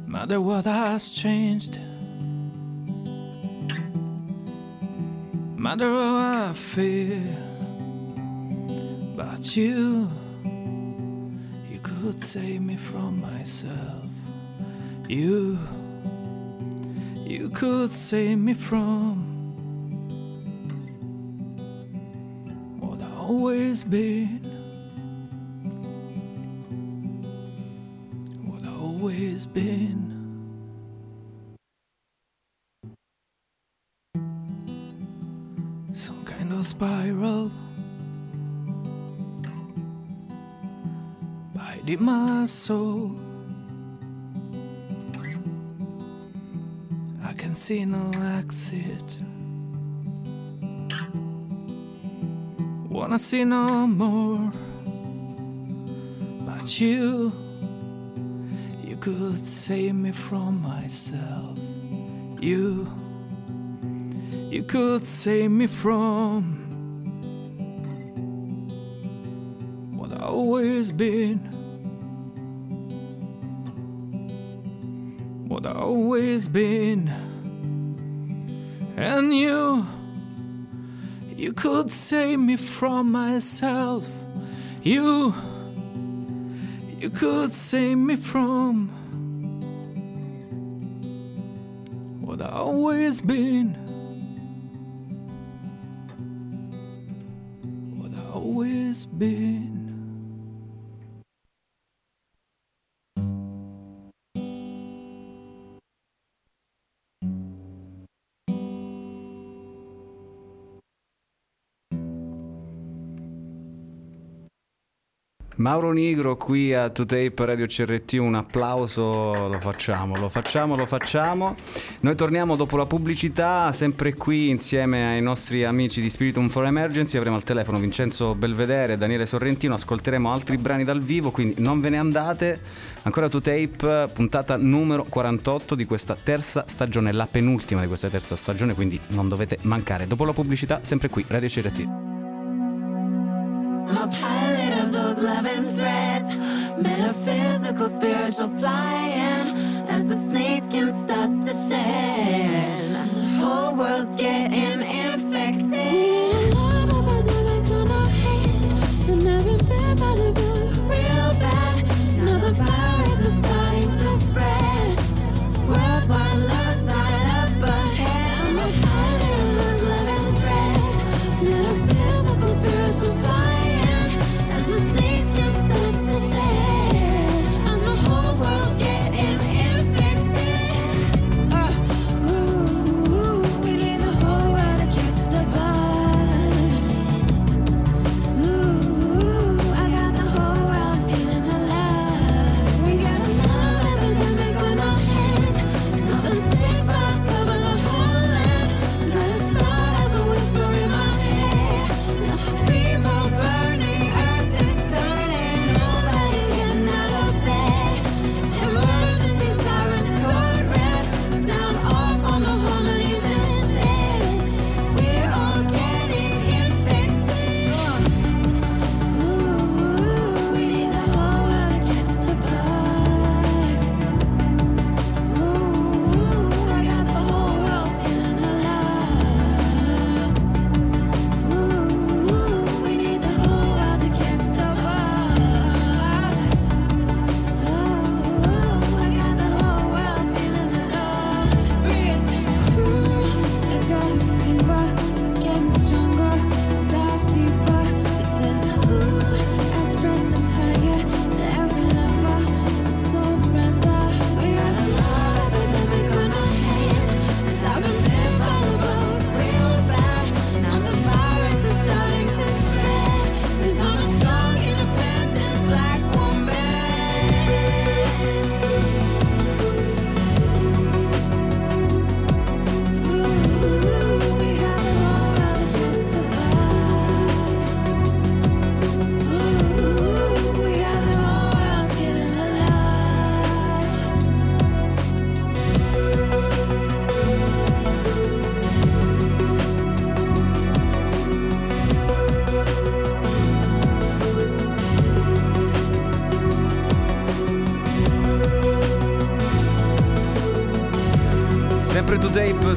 Matter what has changed, matter how I feel, but you, you could save me from myself. You, you could save me from always been. What I always been. Some kind of spiral. Biting my soul. I can see no exit. Wanna see no more. But you, you could save me from myself. You, you could save me from what I've always been. What I've always been. And you, you could save me from myself. You, you could save me from what I've always been. Mauro Nigro qui a Tape Radio CRT, un applauso lo facciamo, lo facciamo, lo facciamo. Noi torniamo dopo la pubblicità, sempre qui insieme ai nostri amici di Spiritum for Emergency, avremo al telefono Vincenzo Belvedere e Daniele Sorrentino, ascolteremo altri brani dal vivo, quindi non ve ne andate. Ancora To Tape, puntata numero 48 di questa terza stagione, la penultima di questa terza stagione, quindi non dovete mancare. Dopo la pubblicità, sempre qui, Radio CRT. Eleven threads, metaphysical, spiritual flying. As the snakeskin starts to shed, the whole world's getting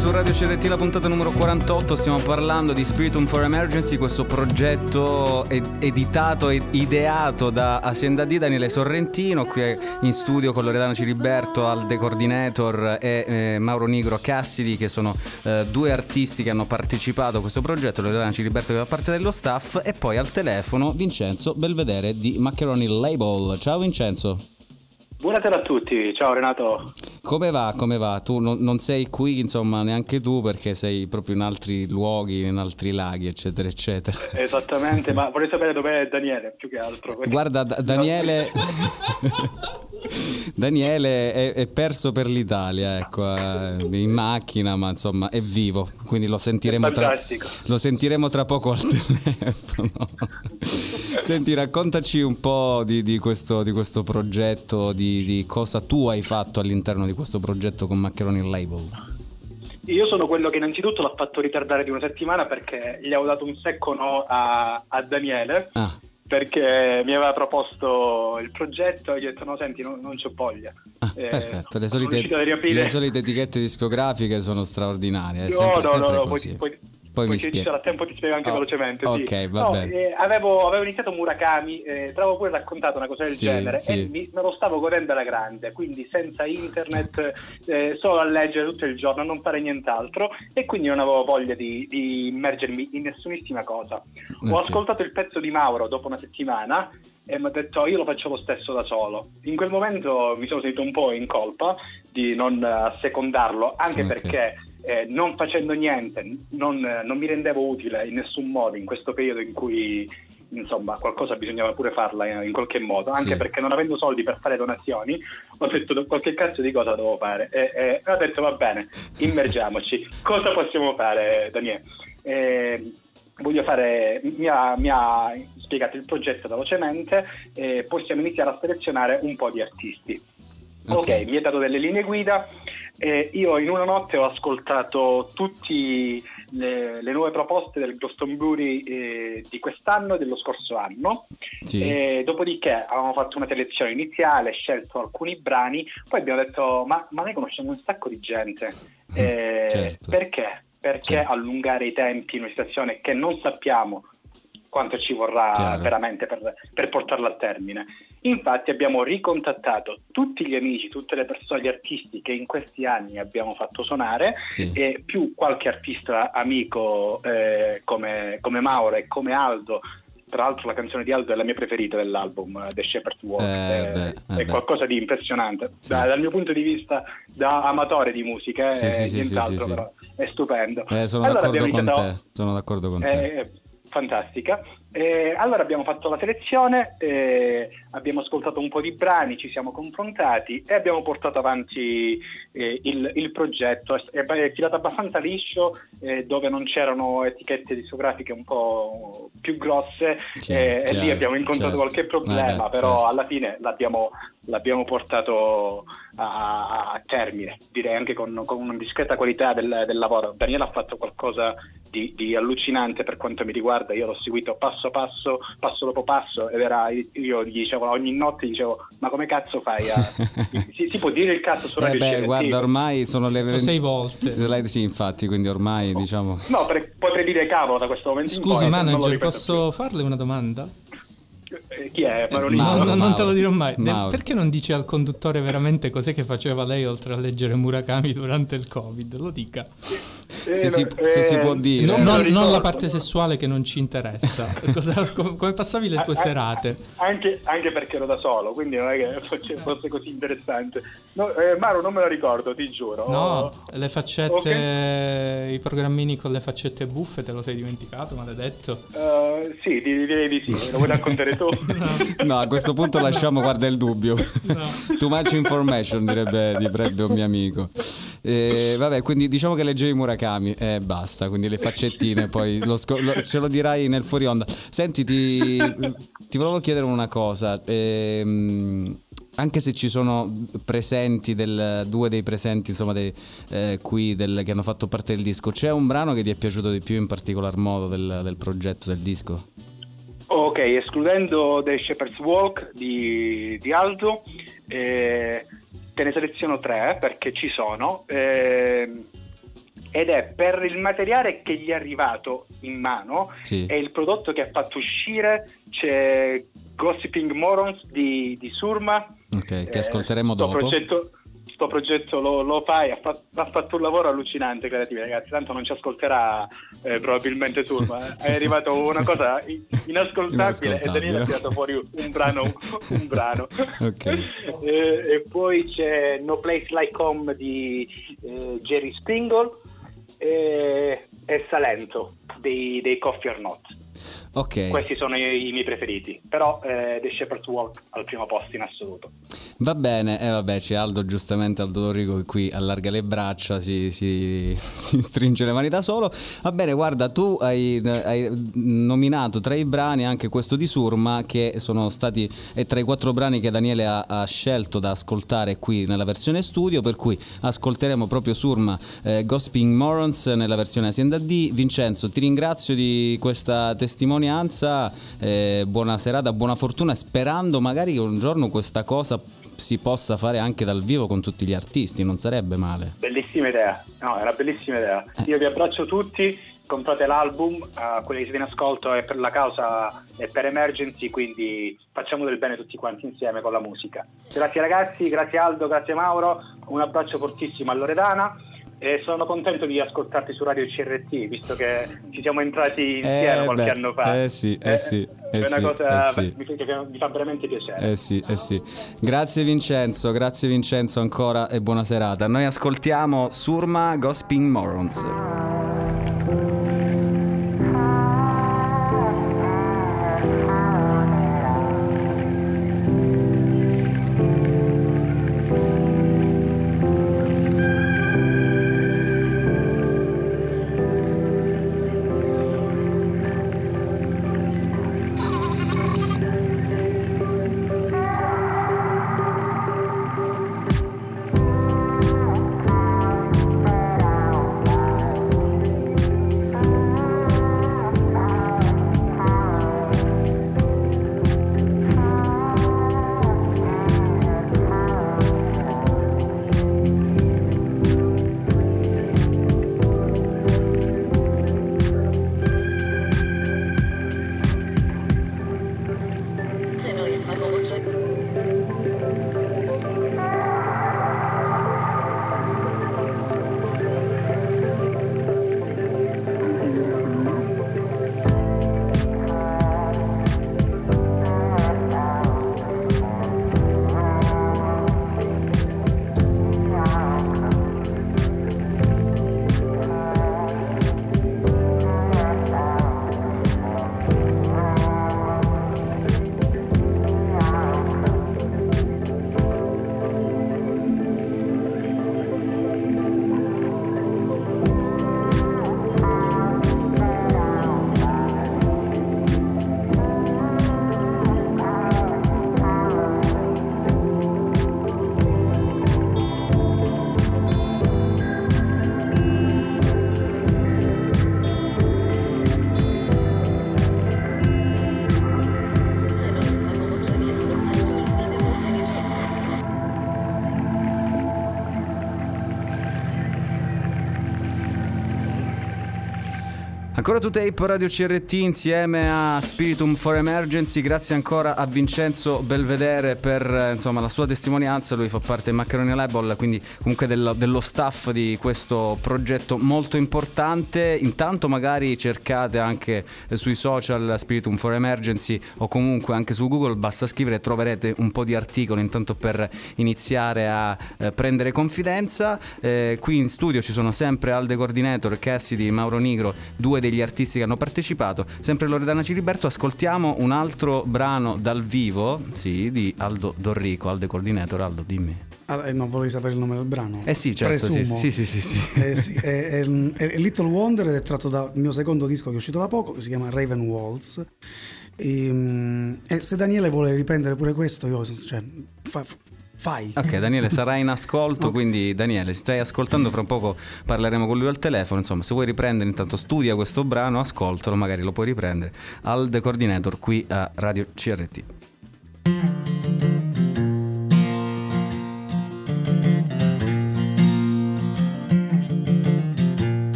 su Radio CRT puntata numero 48 stiamo parlando di Spiritum for Emergency, questo progetto ed- editato e ideato da Hacienda D, Daniele Sorrentino, qui in studio con Loredana Ciriberto, Alde Coordinator e eh, Mauro Nigro Cassidi che sono eh, due artisti che hanno partecipato a questo progetto, Loredana Ciriberto che fa parte dello staff e poi al telefono Vincenzo Belvedere di Macaroni Label. Ciao Vincenzo. Buonasera a tutti, ciao Renato. Come va? Come va? Tu non, non sei qui, insomma, neanche tu perché sei proprio in altri luoghi, in altri laghi, eccetera, eccetera. Esattamente, ma vorrei sapere dov'è Daniele più che altro. perché- Guarda, Da- Daniele. Daniele è, è perso per l'Italia, ecco, eh, in macchina, ma insomma è vivo, quindi lo sentiremo, tra, lo sentiremo tra poco al telefono. Senti, raccontaci un po' di, di questo, di questo progetto, di, di cosa tu hai fatto all'interno di questo progetto con Maccheroni Label. Io sono quello che innanzitutto l'ha fatto ritardare di una settimana perché gli avevo dato un secco no a, a Daniele Ah. perché mi aveva proposto il progetto e gli ho detto no senti non, non c'ho voglia. Eh, Perfetto, le solite, le solite etichette discografiche sono straordinarie, è No, sempre, no, sempre no, no, così. poi, poi, Poi mi ci sarà tempo ti spiego anche Oh, velocemente. sì. ok, va No, bene. eh, avevo, avevo iniziato Murakami, eh, te l'avevo pure raccontato una cosa del Sì, genere sì. e mi- me lo stavo godendo alla grande, quindi senza internet, eh, solo a leggere tutto il giorno, a non fare nient'altro e quindi non avevo voglia di, di immergermi in nessunissima cosa. Ho Ok. ascoltato il pezzo di Mauro dopo una settimana e mi ha detto io lo faccio lo stesso da solo. In quel momento mi sono sentito un po' in colpa di non eh, secondarlo, anche Ok. perché eh, non facendo niente non, non mi rendevo utile in nessun modo in questo periodo in cui insomma qualcosa bisognava pure farla in, in qualche modo, anche Sì. perché non avendo soldi per fare donazioni ho detto qualche cazzo di cosa devo fare e, e ho detto va bene, immergiamoci, cosa possiamo fare Daniele? Eh, voglio fare, mi ha, mi ha spiegato il progetto velocemente e possiamo iniziare a selezionare un po' di artisti. Ok, Ok. mi ha dato delle linee guida e io in una notte ho ascoltato tutte le, le nuove proposte del Glastonbury eh, di quest'anno e dello scorso anno. Sì. E dopodiché avevamo fatto una selezione iniziale, scelto alcuni brani, poi abbiamo detto ma, ma noi conosciamo un sacco di gente, Eh, certo. perché? Perché Certo. allungare i tempi in una situazione che non sappiamo quanto ci vorrà Chiaro. veramente per, per portarla a termine. Infatti abbiamo ricontattato tutti gli amici, tutte le persone, gli artisti che in questi anni abbiamo fatto suonare Sì. e più qualche artista amico eh, come, come Mauro e come Aldo. Tra l'altro la canzone di Aldo è la mia preferita dell'album, eh, The Shepherd's Walk, Eh, è, beh, eh, è qualcosa di impressionante. Sì. Da- dal mio punto di vista da amatore di musica, Sì, è sì, nient'altro, però è stupendo. Eh, sono Allora d'accordo abbiamo con te. Sono d'accordo con te. eh, fantastica. Eh, allora abbiamo fatto la selezione, eh, abbiamo ascoltato un po' di brani, ci siamo confrontati e abbiamo portato avanti eh, il, il progetto. È, è filato abbastanza liscio, eh, dove non c'erano etichette discografiche un po' più grosse eh, e lì abbiamo incontrato certo. qualche problema, beh, però certo. alla fine l'abbiamo, l'abbiamo portato a, a termine, direi anche con, con una discreta qualità del, del lavoro. Daniele ha fatto qualcosa di, di allucinante per quanto mi riguarda, io l'ho seguito passo passo, passo dopo passo ed era, io gli dicevo ogni notte, dicevo ma come cazzo fai a... si, si può dire il cazzo su Eh beh, guarda, ormai sono le Detto sei volte. Sì, infatti, quindi ormai diciamo. No, potrei dire cavolo da questo momento in Scusi manager, posso farle una domanda? Eh, Chi è? Maronino? No, Mauro, no, non te lo dirò mai. De- Mauro. perché non dice al conduttore veramente cos'è che faceva lei oltre a leggere Murakami durante il Covid? Lo dica. Eh, Se si- se si eh, può dire. Non, Eh, non- non la parte sessuale che non ci interessa. Cosa- com- come passavi le tue serate? Anche, anche perché ero da solo, quindi non è che fosse, così interessante. No, eh, Maro, non me lo ricordo, ti giuro. No, le faccette, Ok. i programmini con le faccette buffe te lo sei dimenticato, maledetto. Eh, sì, di- direi di sì. Lo vuoi raccontare tu? No, a questo punto lasciamo, guarda il dubbio. Too much information, direbbe, direbbe un mio amico. Eh, vabbè, quindi diciamo che leggevi Murakami e basta, quindi le faccettine, poi lo sco- lo- ce lo dirai nel fuori onda. Senti, ti, ti volevo chiedere una cosa. ehm, anche se ci sono presenti del, due dei presenti insomma dei, eh, qui del- che hanno fatto parte del disco c'è un brano che ti è piaciuto di più in particolar modo del, del progetto del disco ok, escludendo The Shepherd's Walk di, di Aldo, eh, te ne seleziono tre perché ci sono. ehm, ed è per il materiale che gli è arrivato in mano Sì. e il prodotto che ha fatto uscire c'è Gossiping Morons di, di Surma Ok, che Eh, ascolteremo sto dopo. Progetto, sto progetto lo, lo fai, ha fatto, ha fatto un lavoro allucinante, creativo, ragazzi. Tanto non ci ascolterà eh, probabilmente Surma. eh. È arrivato una cosa in- inascoltabile, e Daniele ha Inascoltabile. tirato fuori un brano. Un brano. Ok. Eh, e poi c'è No Place Like Home di eh, Jerry Spingle e, e Salento dei, dei Coffee or Not. Ok. Questi sono i, i miei preferiti, però eh, The Shepherd's Walk al primo posto in assoluto. Va bene, e vabbè, c'è Aldo, giustamente Aldo Dorico che qui allarga le braccia, si, si- si stringe le mani da solo. Va bene, guarda, tu hai, hai nominato tra i brani anche questo di Surma, che sono stati è tra i quattro brani che Daniele ha, ha scelto da ascoltare qui nella versione studio, per cui ascolteremo proprio Surma eh, Gossiping Morons nella versione Azienda D. Vincenzo, ti ringrazio di questa testimonianza, eh, buona serata, buona fortuna, sperando magari che un giorno questa cosa si possa fare anche dal vivo con tutti gli artisti, non sarebbe male. Bellissima idea, no, è una bellissima idea. Io vi abbraccio tutti, comprate l'album, eh, quelli che siete in ascolto è per la causa e per Emergency, quindi facciamo del bene tutti quanti insieme con la musica. Grazie ragazzi, grazie Aldo, grazie Mauro, un abbraccio fortissimo a Loredana e sono contento di ascoltarti su Radio CRT, visto che ci siamo entrati insieme Eh, qualche beh, anno fa. eh sì, eh sì, È eh una sì, cosa eh sì. che mi fa veramente piacere. Eh sì, eh sì. Grazie Vincenzo, grazie Vincenzo ancora e buona serata. Noi ascoltiamo Surma Gossiping Morons. Ancora to tape Radio CRT insieme a Spiritum for Emergency, grazie ancora a Vincenzo Belvedere per eh, insomma, la sua testimonianza, lui fa parte del Macaroni Label, quindi comunque dello, dello staff di questo progetto molto importante. Intanto magari cercate anche eh, sui social Spiritum for Emergency o comunque anche su Google, basta scrivere e troverete un po' di articoli intanto per iniziare a eh, prendere confidenza. Eh, qui in studio ci sono sempre Alde Coordinator, Cassidy, Mauro Nigro, due degli artisti che hanno partecipato. Sempre Loredana Ciliberto, ascoltiamo un altro brano dal vivo, sì, di Aldo Dorrico, Alde Coordinator, Aldo dimmi. Ah, eh, non volevi sapere il nome del brano? Eh sì, certo, Presumo. sì, sì, sì, sì. Eh sì, è, è- è Little Wonder ed è tratto dal mio secondo disco che è uscito da poco, che si chiama Raven Walls. E, mm, e se Daniele vuole riprendere pure questo, io, cioè, fa- fai. Ok, Daniele sarà in ascolto, quindi Daniele, stai ascoltando, fra poco parleremo con lui al telefono, insomma, se vuoi riprendere intanto studia questo brano, ascoltalo, magari lo puoi riprendere al The Coordinator qui a Radio CRT.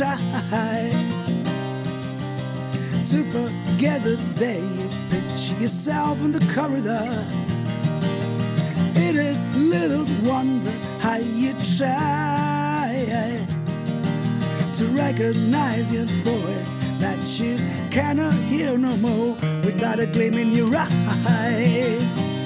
Try to forget the day you picture yourself in the corridor. It is little wonder how you try to recognize your voice that you cannot hear no more without a gleam in your eyes.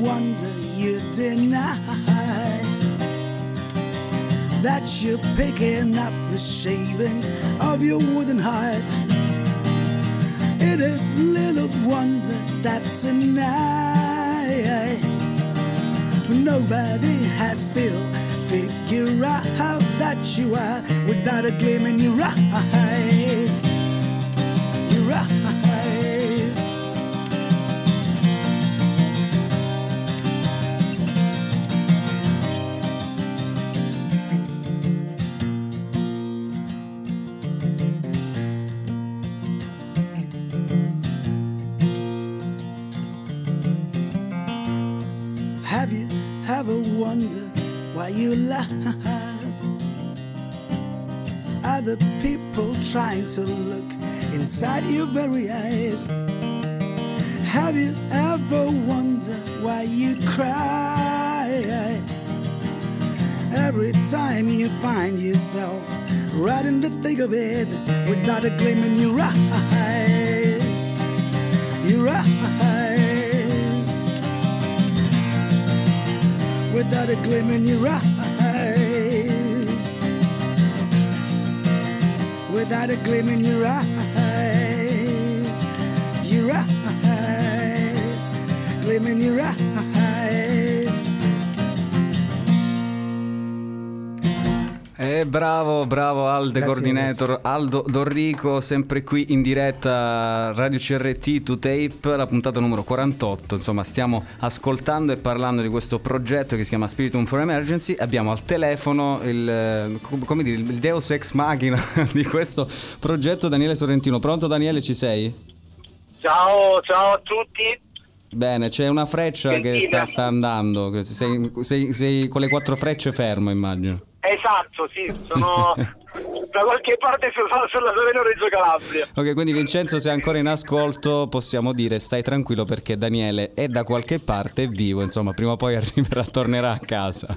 Wonder you deny that you're picking up the shavings of your wooden heart. It is little wonder that tonight nobody has still figured out how that you are without a gleam in your eyes. You laugh? Other people trying to look inside your very eyes. Have you ever wondered why you cry? Every time you find yourself right in the thick of it without a gleam in your eyes. Your eyes. Without a gleam in your eyes. Without a gleam in your eyes. Your eyes. Gleam in your eyes. Eh, bravo, bravo Alde Grazie, Coordinator, Aldo Dorrico, sempre qui in diretta Radio CRT to Tape, la puntata numero 48. Insomma, stiamo ascoltando e parlando di questo progetto che si chiama Spiritum for Emergency. Abbiamo al telefono il, eh, com- come dire, il Deus ex machina di questo progetto, Daniele Sorrentino. Pronto Daniele, ci sei? Ciao, ciao a tutti. Bene, c'è una freccia che Bentina. sta, sta andando. Sei, sei- sei con le quattro frecce fermo, immagino. Esatto, sì, sono da qualche parte sulla, sulla Salerno Reggio Calabria. Ok, quindi Vincenzo, se è ancora in ascolto, possiamo dire stai tranquillo perché Daniele è da qualche parte, è vivo, insomma, prima o poi arriverà, tornerà a casa.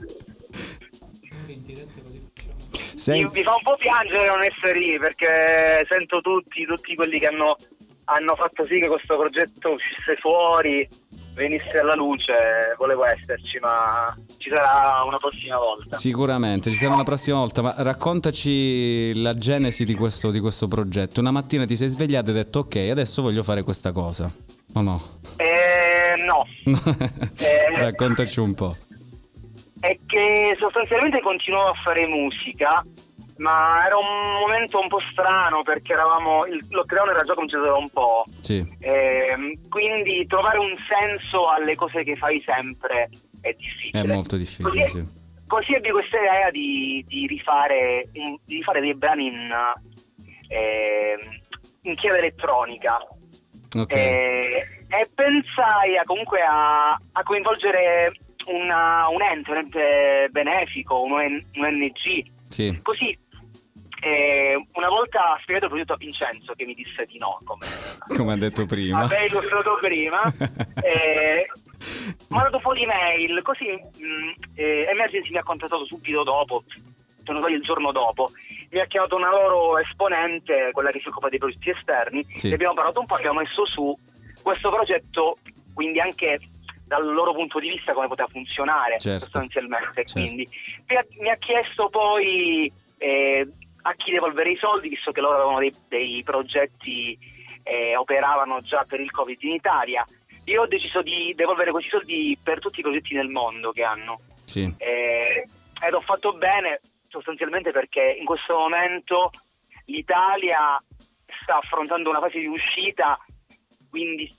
Sei- Mi, mi fa un po' piangere non essere lì perché sento tutti, tutti quelli che hanno, hanno fatto sì che questo progetto uscisse fuori, venisse alla luce. Volevo esserci, ma ci sarà una prossima volta. Sicuramente, ci sarà una prossima volta, ma raccontaci la genesi di questo, di questo progetto. Una mattina ti sei svegliato e hai detto ok, adesso voglio fare questa cosa. O no? Eh, no, Eh. Raccontaci un po'. è che sostanzialmente continuavo a fare musica, ma era un momento un po' strano perché eravamo, il lockdown era già cominciato da un po'. Sì. Ehm, quindi trovare un senso alle cose che fai sempre è difficile. È molto difficile, Così, sì. così ebbi questa idea di, di rifare, di rifare dei brani in, ehm, in chiave elettronica. Ok. Eh, e pensai a, comunque a, a coinvolgere una- un ente, un ente benefico, un ONG. Sì. Così, eh, una volta spiegato il progetto a Vincenzo che mi disse di no, come Come ha detto prima. Vabbè, illustrato prima. eh, mandato fuori email, così mh, eh, Emergency mi ha contattato subito dopo, non sbaglio il giorno dopo. Mi ha chiamato una loro esponente, quella che si occupa dei progetti esterni, Sì. e abbiamo parlato un po', abbiamo messo su questo progetto, quindi anche dal loro punto di vista come poteva funzionare Certo. sostanzialmente. Certo. Quindi mi ha, chiesto poi eh, a chi devolvere i soldi, visto che loro avevano dei, dei progetti eh, operavano già per il Covid in Italia. Io ho deciso di devolvere questi soldi per tutti i progetti nel mondo che hanno. Sì. Eh, ed ho fatto bene sostanzialmente perché in questo momento l'Italia sta affrontando una fase di uscita, quindi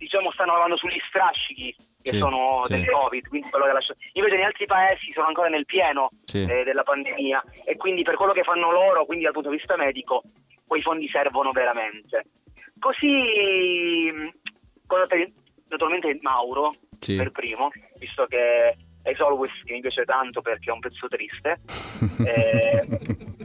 diciamo stanno lavorando sugli strascichi che Sì, sono sì. del Covid, quindi quello che lascia- invece negli altri paesi sono ancora nel pieno Sì. eh, della pandemia e quindi per quello che fanno loro, quindi dal punto di vista medico, quei fondi servono veramente. Così, naturalmente Mauro per primo, visto che è Always che mi piace tanto perché è un pezzo triste. Eh,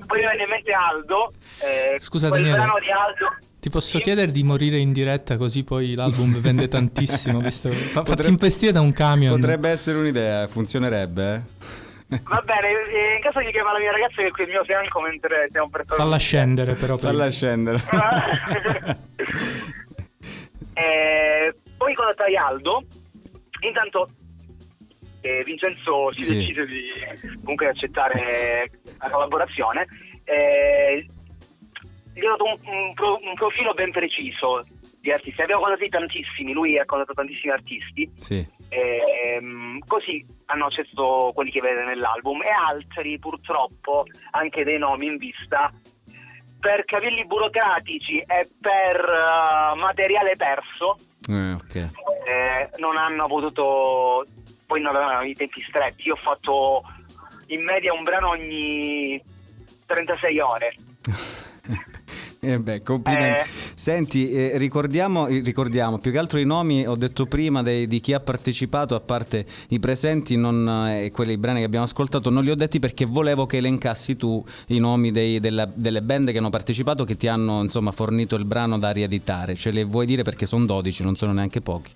poi mi venne in mente Aldo. eh, Scusa, quel Daniele. brano di Aldo. Ti posso chiedere di morire in diretta così poi l'album vende tantissimo, visto fa, fatti Potrebbe- investire da un camion. Potrebbe essere un'idea, funzionerebbe. eh? Va bene, in caso di chiama la mia ragazza che è qui al mio fianco mentre stiamo per Falla scendere però. prima. Falla scendere. Eh, poi contattai Aldo. Intanto eh, Vincenzo si Sì. decise di comunque accettare la collaborazione. Eh, gli ho dato un, un pro- un profilo ben preciso di artisti. Abbiamo contattati tantissimi, lui ha contattato tantissimi artisti. Sì. Ehm, così hanno accettato quelli che vede nell'album e altri purtroppo anche dei nomi in vista per cavilli burocratici e per eh, materiale perso Eh, ok. eh, non hanno potuto poi non avevano i tempi stretti io ho fatto in media un brano ogni 36 ore Eh beh, complimenti. Eh. Senti, eh, ricordiamo, eh, ricordiamo più che altro i nomi, ho detto prima, dei- di chi ha partecipato, a parte i presenti non, eh, e quelli i brani che abbiamo ascoltato, non li ho detti perché volevo che elencassi tu i nomi dei- della- delle band che hanno partecipato, che ti hanno insomma fornito il brano da rieditare. Ce le vuoi dire perché sono 12, non sono neanche pochi.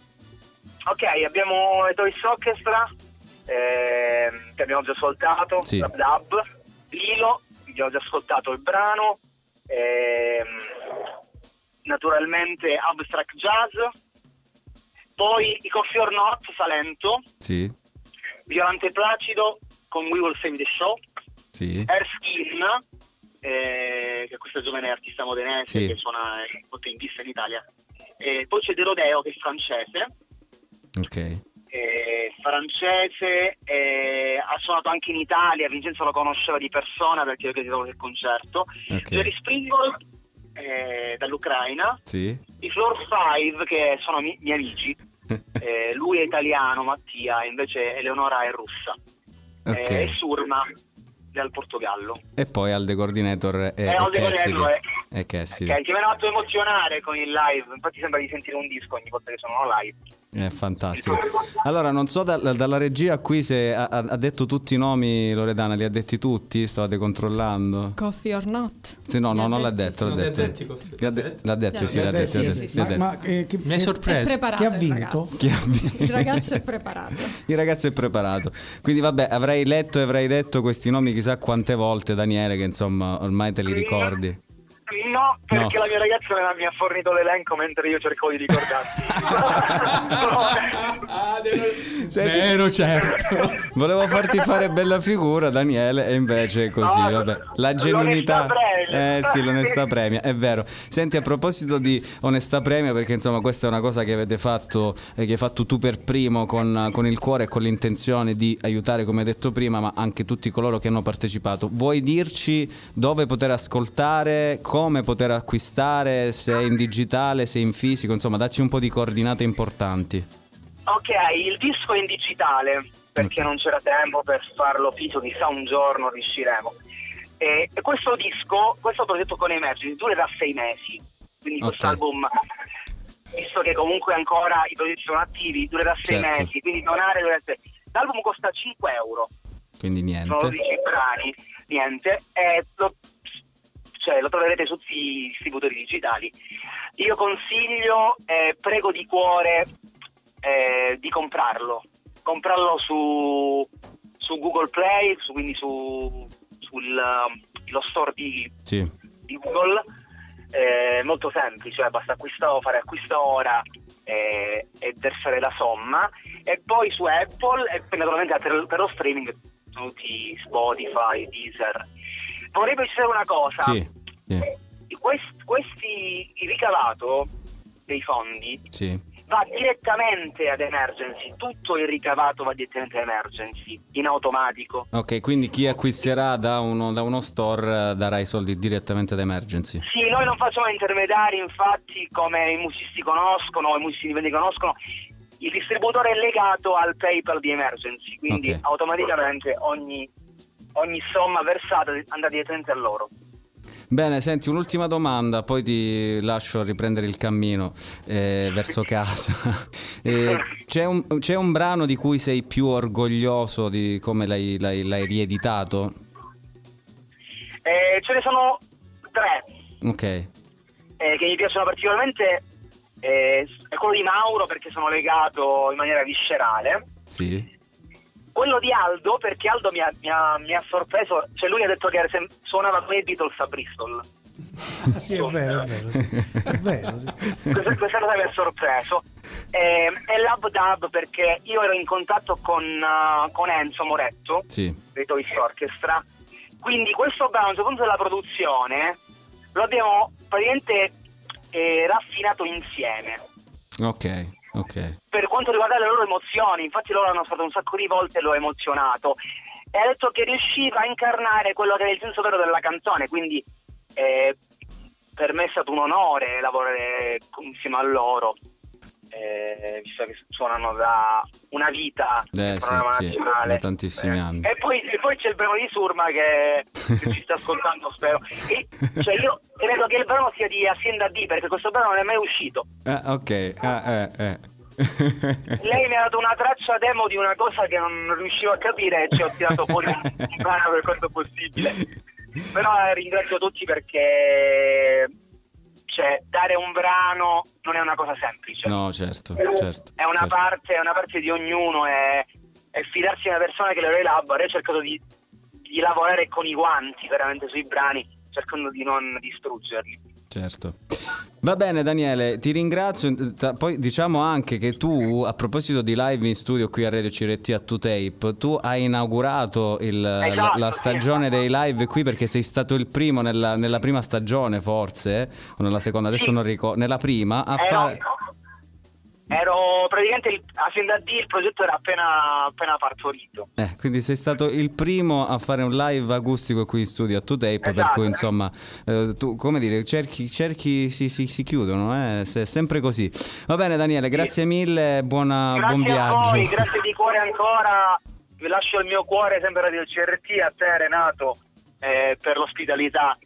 ok abbiamo i Toys Orchestra ehm, che abbiamo già ascoltato Sì. Dab Dab Lilo abbiamo già ascoltato il brano naturalmente Abstract Jazz poi i Coffee or Not Salento Sì, Violante Placido con We Will Save the Show sì. Erskine eh, che è questa giovane artista modenese Sì. che suona molto in vista in Italia e poi c'è De Rodeo che è francese Ok. Eh, francese eh, ha suonato anche in Italia Vincenzo lo conosceva di persona perché io chiesto quel concerto Ok. Jerry Springle eh, dall'Ucraina Sì. i Floor 5 che sono mi- miei amici Eh, lui è italiano Mattia invece Eleonora è russa. Eh, e Surma dal Portogallo E poi Alde Coordinator e, Eh, e Cassidy. Coordinator, E Cassidy. che, che mi hanno fatto emozionare con il live infatti sembra di sentire un disco ogni volta che sono live È fantastico. Allora, non so da- dalla regia qui se ha, ha- detto tutti i nomi, Loredana, li ha detti tutti? Stavate controllando? Coffee or not? Sì, no, no, non l'ha detto. L'ha detto. detti, de- L'ha detto, sì, l'ha ha detto. Mi sorpreso. È preparato Chi ha vinto? ragazzo. Chi ha vinto? Il ragazzo è preparato. Il ragazzo è preparato. Quindi, vabbè, avrai letto e avrai detto questi nomi chissà quante volte, Daniele, che insomma ormai te li ricordi. No, perché No. la mia ragazza mi ha fornito l'elenco mentre io cercavo di ricordarmi. Senti- Vero, certo. Volevo farti fare bella figura, Daniele, e invece è così, No, vabbè. La genuinità. Eh sì, l'onestà premia, è vero. Senti, a proposito di onestà premia, perché insomma questa è una cosa che avete fatto, eh, che hai fatto tu per primo con, con il cuore e con l'intenzione di aiutare, come hai detto prima, ma anche tutti coloro che hanno partecipato. Vuoi dirci dove poter ascoltare, come poter acquistare, se è in digitale, se in fisico, insomma, dacci un po' di coordinate importanti. ok, il disco è in digitale perché non c'era tempo per farlo fisico, chissà un giorno riusciremo. E, questo disco, questo progetto con Emergency durerà sei mesi, quindi questo Ok. album, visto che comunque ancora i progetti sono attivi, durerà sei Certo. mesi, quindi donare sei L'album costa 5 euro. Quindi sono niente. 12 brani, niente, e lo, cioè, lo troverete su tutti i distributori digitali. Io consiglio, eh, prego di cuore, eh, di comprarlo. Comprarlo su, su Google Play, su- quindi su, sul um, lo store di, Sì. di Google. È molto semplice, cioè basta acquisto, fare acquisto ora eh, e versare la somma. E poi su Apple e poi naturalmente per, per lo streaming tutti Spotify, Deezer. Vorrei precisare una cosa. Sì. Sì. Quest- questi, il ricavato dei fondi Sì. va direttamente ad Emergency, tutto il ricavato va direttamente ad Emergency, in automatico. Ok, quindi chi acquisterà da uno, da uno store eh, darà i soldi direttamente ad Emergency. Sì, noi non facciamo intermediari, infatti, come i musicisti conoscono, i musicisti indipendenti conoscono, il distributore è legato al PayPal di Emergency, quindi Ok. automaticamente ogni, ogni somma versata andrà direttamente a loro. Bene, senti, un'ultima domanda, poi ti lascio riprendere il cammino eh, verso casa. Eh, c'è, un, c'è un brano di cui sei più orgoglioso di come l'hai, l'hai- l'hai rieditato? Eh, ce ne sono tre Ok, eh, che mi piacciono particolarmente. Eh, è quello di Mauro perché sono legato in maniera viscerale. sì. Quello di Aldo perché Aldo mi ha, mi ha- mi ha sorpreso, cioè lui ha detto che sem- suonava come Beatles a Bristol. Ah, sì, è vero, è vero, sì. È vero, sì. questa, questa cosa mi ha sorpreso. E Lab Dub perché io ero in contatto con, uh, con Enzo Moretto Sì. dei Toys Orchestra. Quindi questo brano, a un certo punto della produzione, lo abbiamo praticamente eh, raffinato insieme. Ok, ok. Per quanto riguarda le loro emozioni, infatti loro hanno stato un sacco di volte e l'ho emozionato. E ha detto che riusciva a incarnare quello che è il senso vero della canzone, quindi eh, per me è stato un onore lavorare insieme a loro, eh, visto che suonano da una vita Eh, sì, sì, da tantissimi anni. E poi, e poi c'è il brano di Surma che, che ci sta ascoltando, spero. E, cioè io credo che il brano sia di Hacienda D perché questo brano non è mai uscito. Ah, ok, ah, eh, eh. Lei mi ha dato una traccia demo di una cosa che non riuscivo a capire e ci ho tirato fuori un brano per quanto possibile. Però eh, ringrazio tutti perché cioè, dare un brano non è una cosa semplice. No, certo, certo. È una certo. parte, è una parte di ognuno e, e fidarsi di una persona che lo elabora. Io ho cercato di, di lavorare con i guanti veramente sui brani, cercando di non distruggerli. Certo. Va bene Daniele, ti ringrazio. Poi diciamo anche che tu, a proposito di live in studio qui a Radio Ciretti a 2Tape, tu hai inaugurato il- la, Esatto, la sì. stagione dei live qui perché sei stato il primo nella, nella prima stagione forse, o nella seconda, adesso non ricordo, nella prima a Ero, fare... ero praticamente il, a fin da D il progetto era appena, appena partorito. Eh, quindi sei stato il primo a fare un live acustico qui in studio a 2Tape, per Esatto. cui insomma, eh, tu come dire, cerchi, cerchi si, si- si chiudono, eh? Se- è sempre così. Va bene Daniele, grazie mille, buona- Grazie buon a viaggio. voi, grazie di cuore ancora. Vi lascio il mio cuore sempre Radio CRT, a te Renato, eh, per l'ospitalità.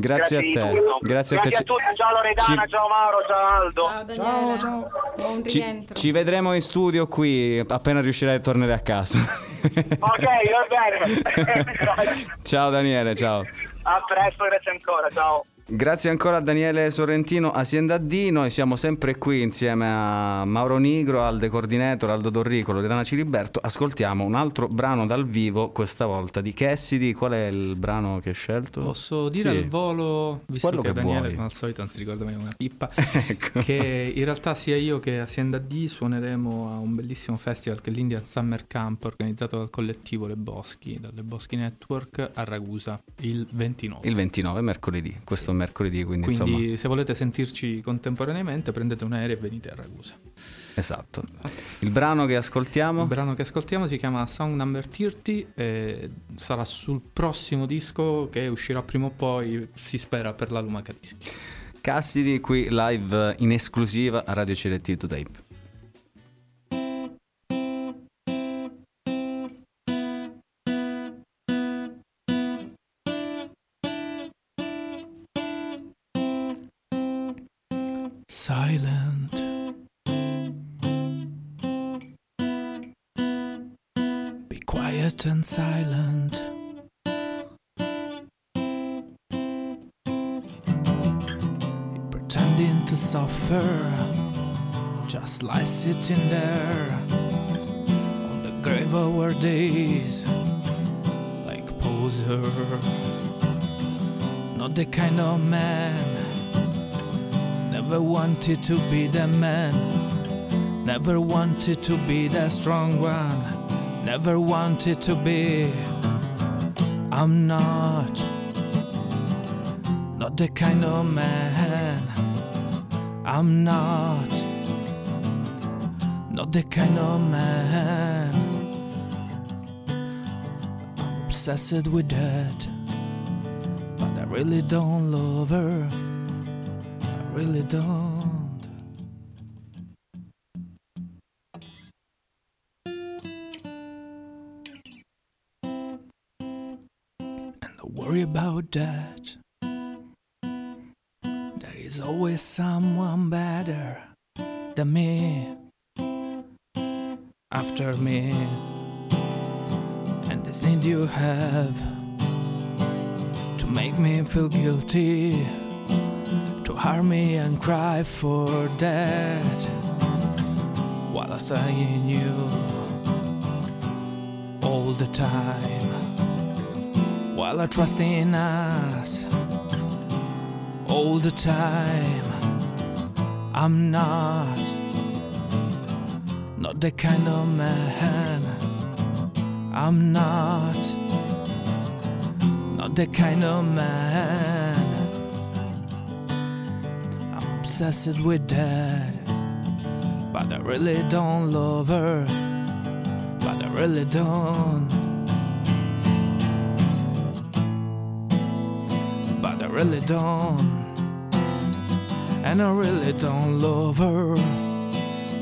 Grazie, a te. Grazie, a te. Ci- tutti, ciao Loredana, ci- ciao Mauro, ciao Aldo. Ciao, ciao. Buon Ci, ci vedremo in studio qui appena riuscirai a tornare a casa. Ok, va bene. ciao Daniele, ciao. a presto, grazie ancora, ciao. Grazie ancora a Daniele Sorrentino, Azienda D. Noi siamo sempre qui insieme a Mauro Nigro, Alde Coordinator, Aldo Dorrico, Loredana Ciliberto. Ascoltiamo un altro brano dal vivo, questa volta di Cassidy. Qual è il brano che hai scelto? Posso dire Sì. al volo, visto Quello che, che Daniele come al solito non si ricorda mai una pippa, Ecco. che in realtà sia io che Azienda D suoneremo a un bellissimo festival che è l'Indian Summer Camp organizzato dal collettivo Le Boschi, dalle Boschi Network a Ragusa il 29. Il 29, mercoledì. Questo è mercoledì, quindi, Quindi insomma. se volete sentirci contemporaneamente prendete un aereo e venite a Ragusa. Esatto. Il brano che ascoltiamo? Il brano che ascoltiamo si chiama Song Number 30 e sarà sul prossimo disco che uscirà prima o poi, si spera, per la Lumaca Dischi. Cassidy qui live in esclusiva a Radio CRT to silent. Pretending to suffer, just lie sitting there on the grave of our days, like poser. Not the kind of man Never wanted to be the man. Never wanted to be the strong one. Never wanted to be. I'm not. Not the kind of man. I'm not. Not the kind of man. I'm obsessed with that. But I really don't love her. I really don't. That. There's always someone better than me after me. And this need you have to make me feel guilty, to harm me and cry for that while I stay in you all the time. While I trust in us all the time. I'm not, not the kind of man. I'm not, not the kind of man. I'm obsessed with that, but I really don't love her. But I really don't. Really don't. And I really don't love her.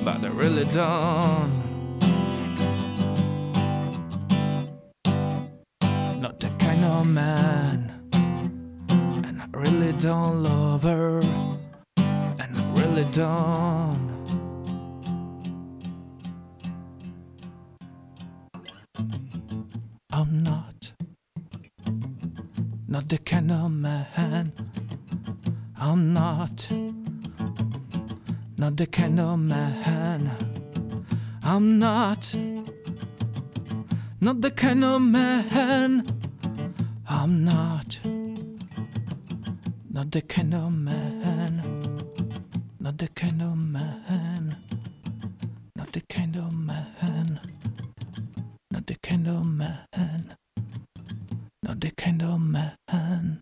But I really don't. Not the kind of man. And I really don't love her. And I really don't. The of man. I'm not. Not the of man. I'm not. Not the of man. I'm not. Not the of man. Not the of man. Not the of man. Not the of man. The kind of man.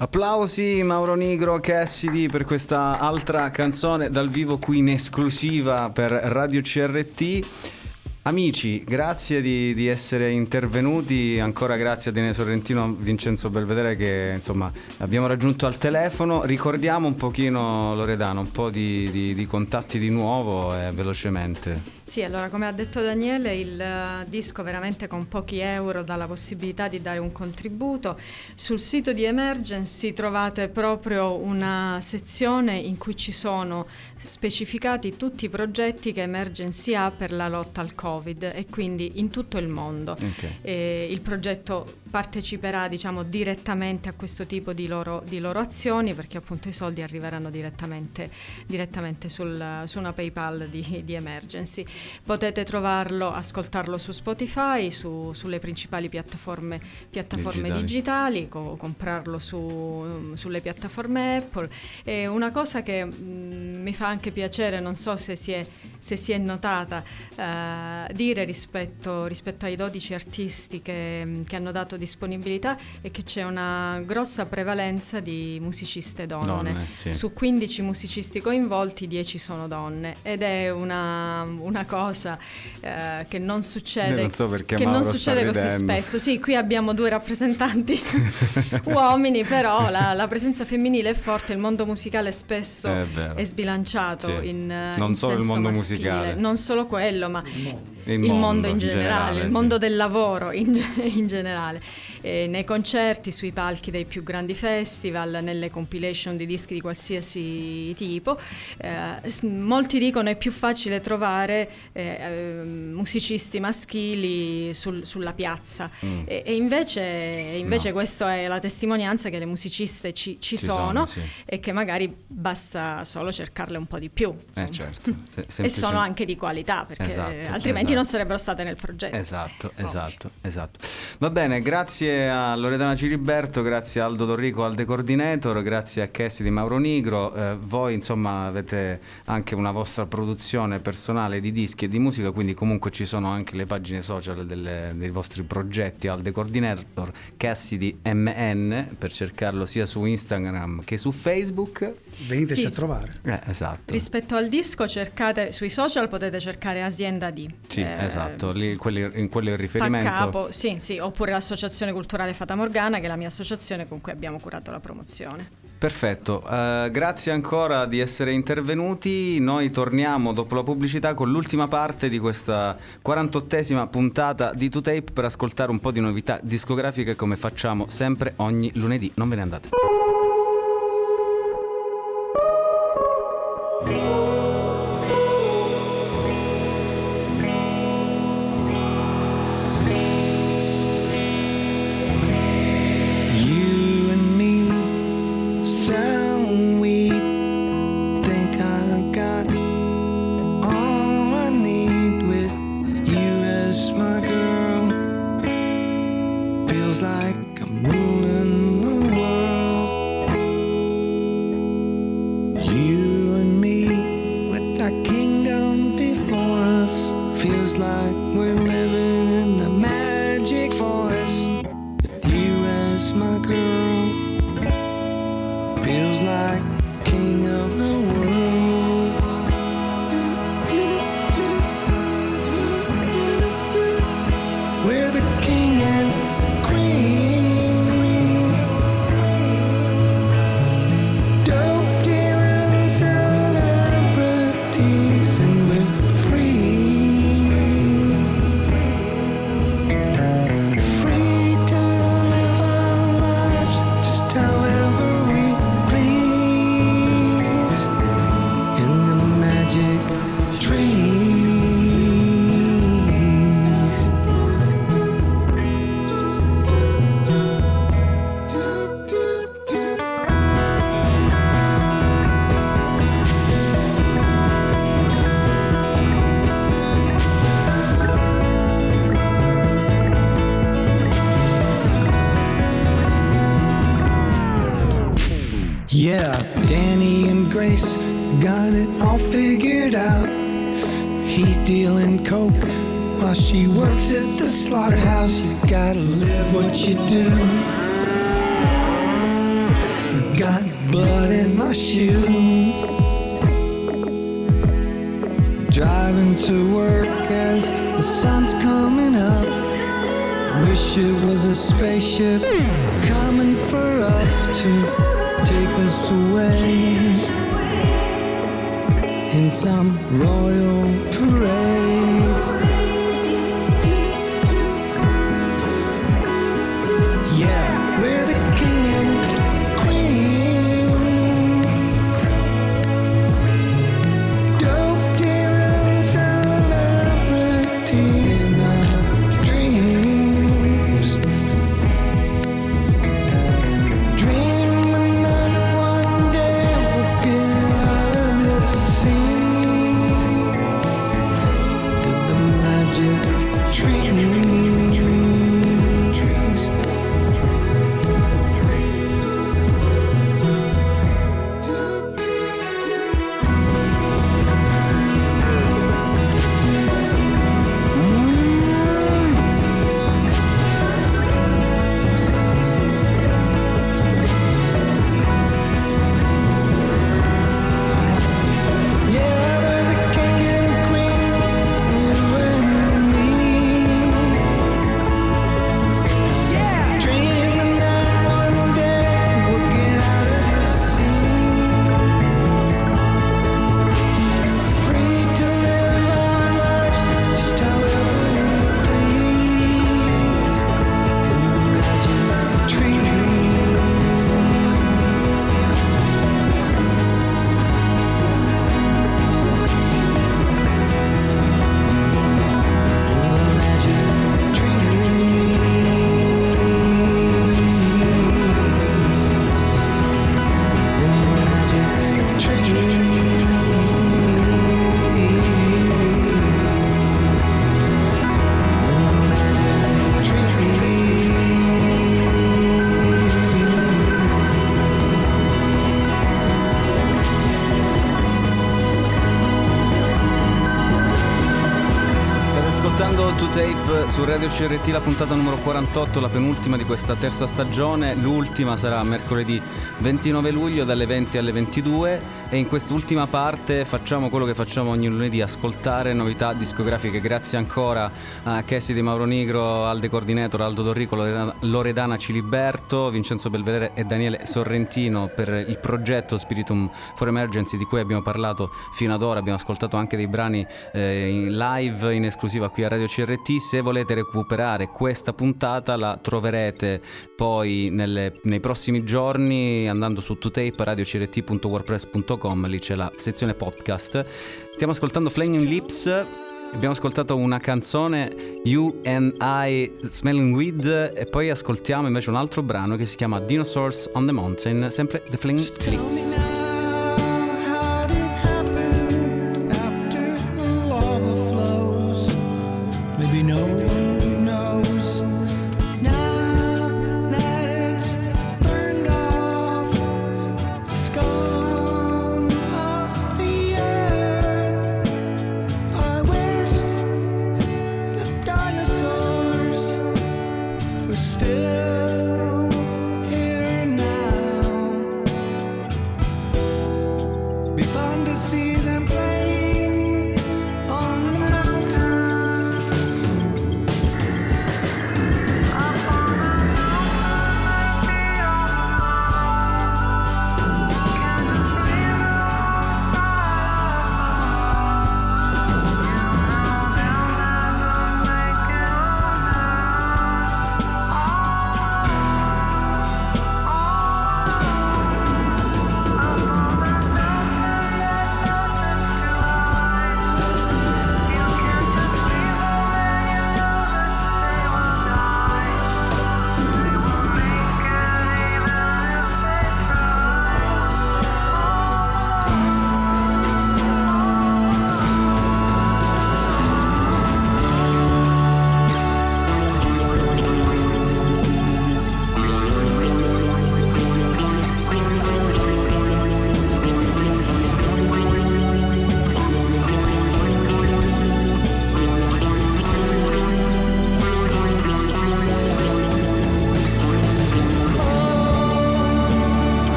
Applausi Mauro Nigro Cassidy per questa altra canzone dal vivo qui in esclusiva per Radio CRT. Amici, grazie di, di essere intervenuti, ancora grazie a Dene Sorrentino, Vincenzo Belvedere che insomma abbiamo raggiunto al telefono. Ricordiamo un pochino Loredano, un po' di, di- di contatti di nuovo e velocemente. Sì, allora come ha detto Daniele, il eh, disco veramente con pochi euro dà la possibilità di dare un contributo. Sul sito di Emergency trovate proprio una sezione in cui ci sono specificati tutti i progetti che Emergency ha per la lotta al Covid e quindi in tutto il mondo. E il progetto parteciperà diciamo direttamente a questo tipo di loro, di loro azioni perché appunto i soldi arriveranno direttamente, direttamente sul- su una PayPal di, di Emergency. Potete trovarlo, ascoltarlo su Spotify, su- sulle principali piattaforme, piattaforme Digitali. digitali, co- comprarlo su- sulle piattaforme Apple. E una cosa che mm, mi fa anche piacere, non so se si è, se si è notata, eh, dire rispetto, rispetto ai 12 artisti che, che hanno dato disponibilità è che c'è una grossa prevalenza di musiciste donne. Donne, sì. Su 15 musicisti coinvolti, 10 sono donne ed è una, una cosa eh, che non succede, non so perché che non succede così ridendo. spesso. Sì, qui abbiamo due rappresentanti uomini, però la, la presenza femminile è forte, il mondo musicale spesso È è sbilanciato Sì. in, Non in solo il mondo maschile. musicale. Non solo quello, ma Il il, mondo mondo, in generale, generale, il sì. mondo del lavoro in, in generale. Eh, nei concerti, sui palchi dei più grandi festival, nelle compilation di dischi di qualsiasi tipo. Eh, molti dicono è più facile trovare eh, eh, musicisti maschili sul- sulla piazza Mm. e, e invece, invece No. questa è la testimonianza che le musiciste ci, ci Ci sono, sono, sì. e che magari basta solo cercarle un po' di più. Eh certo. Se- E sono anche di qualità perché Esatto, altrimenti esatto. Non sarebbero state nel progetto. Esatto, esatto, esatto. Va bene, grazie a Loredana Ciliberto, grazie a Aldo Dorrico, Alde Coordinator, grazie a Cassie di Mauro Nigro. Eh, voi insomma avete anche una vostra produzione personale di dischi e di musica, quindi comunque ci sono anche le pagine social delle- dei vostri progetti Alde Coordinator, Cassie di MN, per cercarlo sia su Instagram che su Facebook. Veniteci Sì, a trovare. Eh, esatto. Rispetto al disco cercate sui social potete cercare Azienda D. Sì, Eh, esatto, lì, quelli- in quello è il Fa riferimento. capo, sì, sì, oppure l'Associazione Culturale Fata Morgana, che è la mia associazione con cui abbiamo curato la promozione. Perfetto, eh, grazie ancora di essere intervenuti. Noi torniamo dopo la pubblicità con l'ultima parte di questa 48esima puntata di 2Tape per ascoltare un po' di novità discografiche come facciamo sempre ogni lunedì. Non ve ne andate. Radio CRT, la puntata numero 48, la penultima di questa terza stagione. L'ultima sarà mercoledì 29 luglio dalle 20 alle 22 e in quest'ultima parte facciamo quello che facciamo ogni lunedì, ascoltare novità discografiche. Grazie ancora a Cassie Di Mauro Nigro, Alde Coordinator, Aldo Dorrico, Loredana- Loredana Ciliberto, Vincenzo Belvedere e Daniele Sorrentino per il progetto Spiritum for Emergency di cui abbiamo parlato fino ad ora. Abbiamo ascoltato anche dei brani eh, in live in esclusiva qui a Radio CRT. Se volete recuperare questa puntata la troverete poi nelle- nei prossimi giorni andando su totape radiocrt.wordpress.com, lì c'è la sezione podcast. Stiamo ascoltando Flaming Lips. Abbiamo ascoltato una canzone You and I Smelling Weed e poi ascoltiamo invece un altro brano che si chiama Dinosaurs on the Mountain, sempre The Flaming Lips.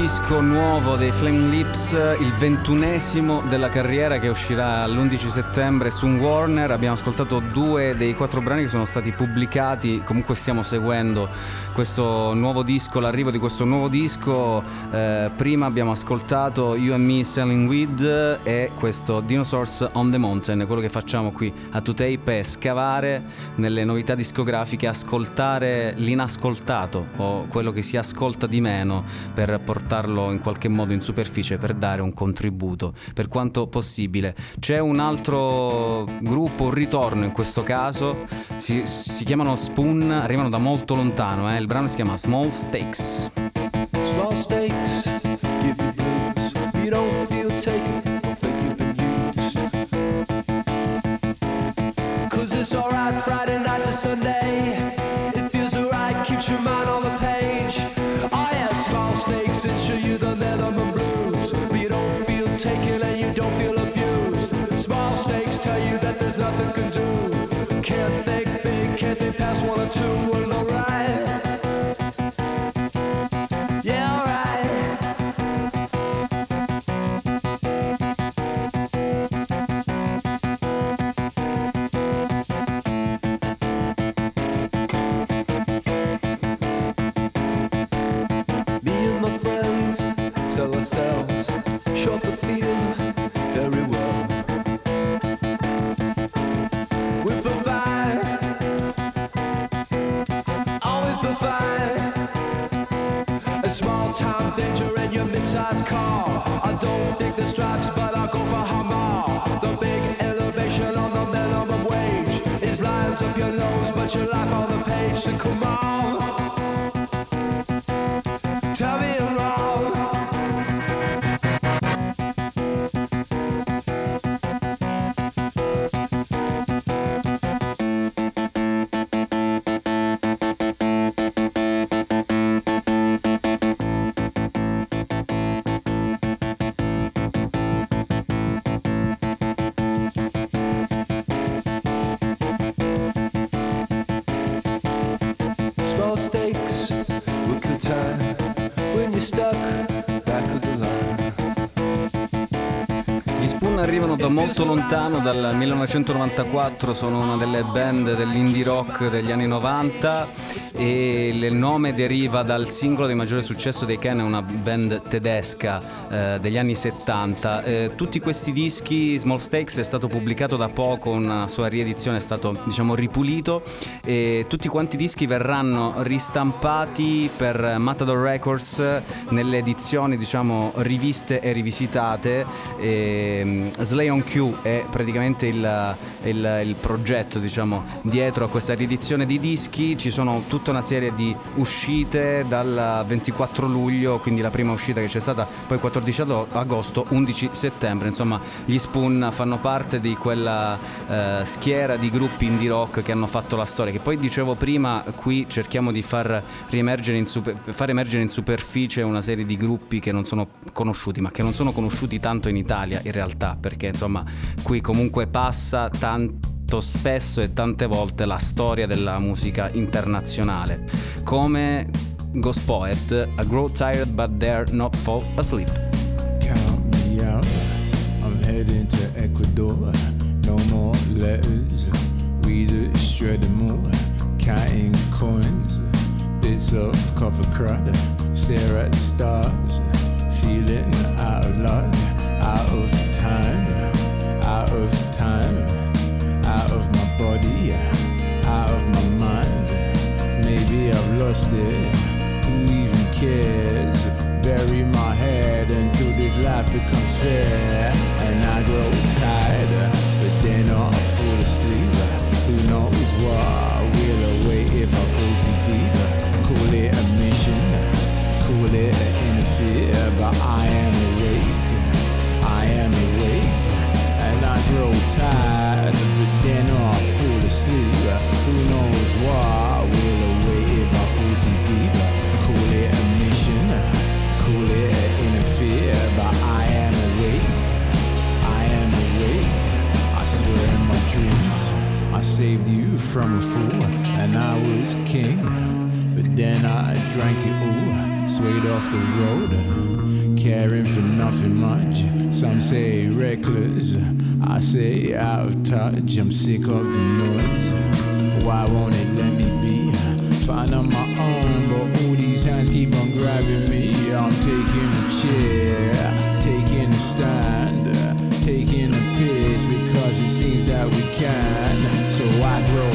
Disco nuovo dei Flame Lips, il ventunesimo della carriera che uscirà l'11 settembre su Warner. Abbiamo ascoltato due dei quattro brani che sono stati pubblicati, comunque stiamo seguendo questo nuovo disco, l'arrivo di questo nuovo disco. Eh, prima abbiamo ascoltato You and Me Selling Weed e questo Dinosaurs on the Mountain, quello che facciamo qui a Tape è scavare nelle novità discografiche, ascoltare l'inascoltato o quello che si ascolta di meno per portarlo in qualche modo in superficie per dare un contributo per quanto possibile. C'è un altro gruppo, un ritorno in questo caso, si, si chiamano Spoon, arrivano da molto lontano, eh. il brano si chiama Small Stakes. Small stakes to alright. Arrivano da molto lontano, dal 1994, sono una delle band dell'indie rock degli anni 90 e il nome deriva dal singolo di maggiore successo dei Ken, una band tedesca eh, degli anni 70. Eh, tutti questi dischi, Small Stakes è stato pubblicato da poco, una sua riedizione è stato diciamo ripulito e tutti quanti i dischi verranno ristampati per Matador Records nelle edizioni diciamo riviste e rivisitate. E, mm, Slay on Q è praticamente il, il- il progetto diciamo dietro a questa riedizione di dischi. Ci sono tutta una serie di uscite dal 24 luglio, quindi la prima uscita che c'è stata, poi 14 ado- agosto, 11 settembre. Insomma, gli Spoon fanno parte di quella eh, schiera di gruppi indie rock che hanno fatto la storia. Che poi dicevo prima, qui cerchiamo di far riemergere in, super- far emergere in superficie una serie di gruppi che non sono conosciuti, ma che non sono conosciuti tanto in Italia in realtà, perché insomma qui comunque passa tanto spesso e tante volte la storia della musica internazionale. Come Ghost Poet, I grow tired but dare not fall asleep. Count me out. I'm heading to Ecuador. No more letters. Read it, shredding more. Counting coins. Bits of copper crud. Stare at stars. Feeling out of luck. Out of time. Out of time. Out of my body. Out of my mind. Maybe I've lost it. Who even cares? Bury my head until this life becomes fair. And I grow tired, but then I fall asleep. Who knows what will await if I fall too deep? Call it a mission, call it an interfere, but I am grow tired, but then I fall asleep. Who knows what will await if I fall too deep? Call it a mission, call it an interfere, but I am awake. I am awake. I swear in my dreams, I saved you from a fool, and I was king. But then I drank it all Swayed off the road, caring for nothing much. Some say reckless, I say out of touch. I'm sick of the noise. Why won't it let me be? Find on my own, but all these hands keep on grabbing me. I'm taking a chair, taking a stand, taking a piss because it seems that we can. So I grow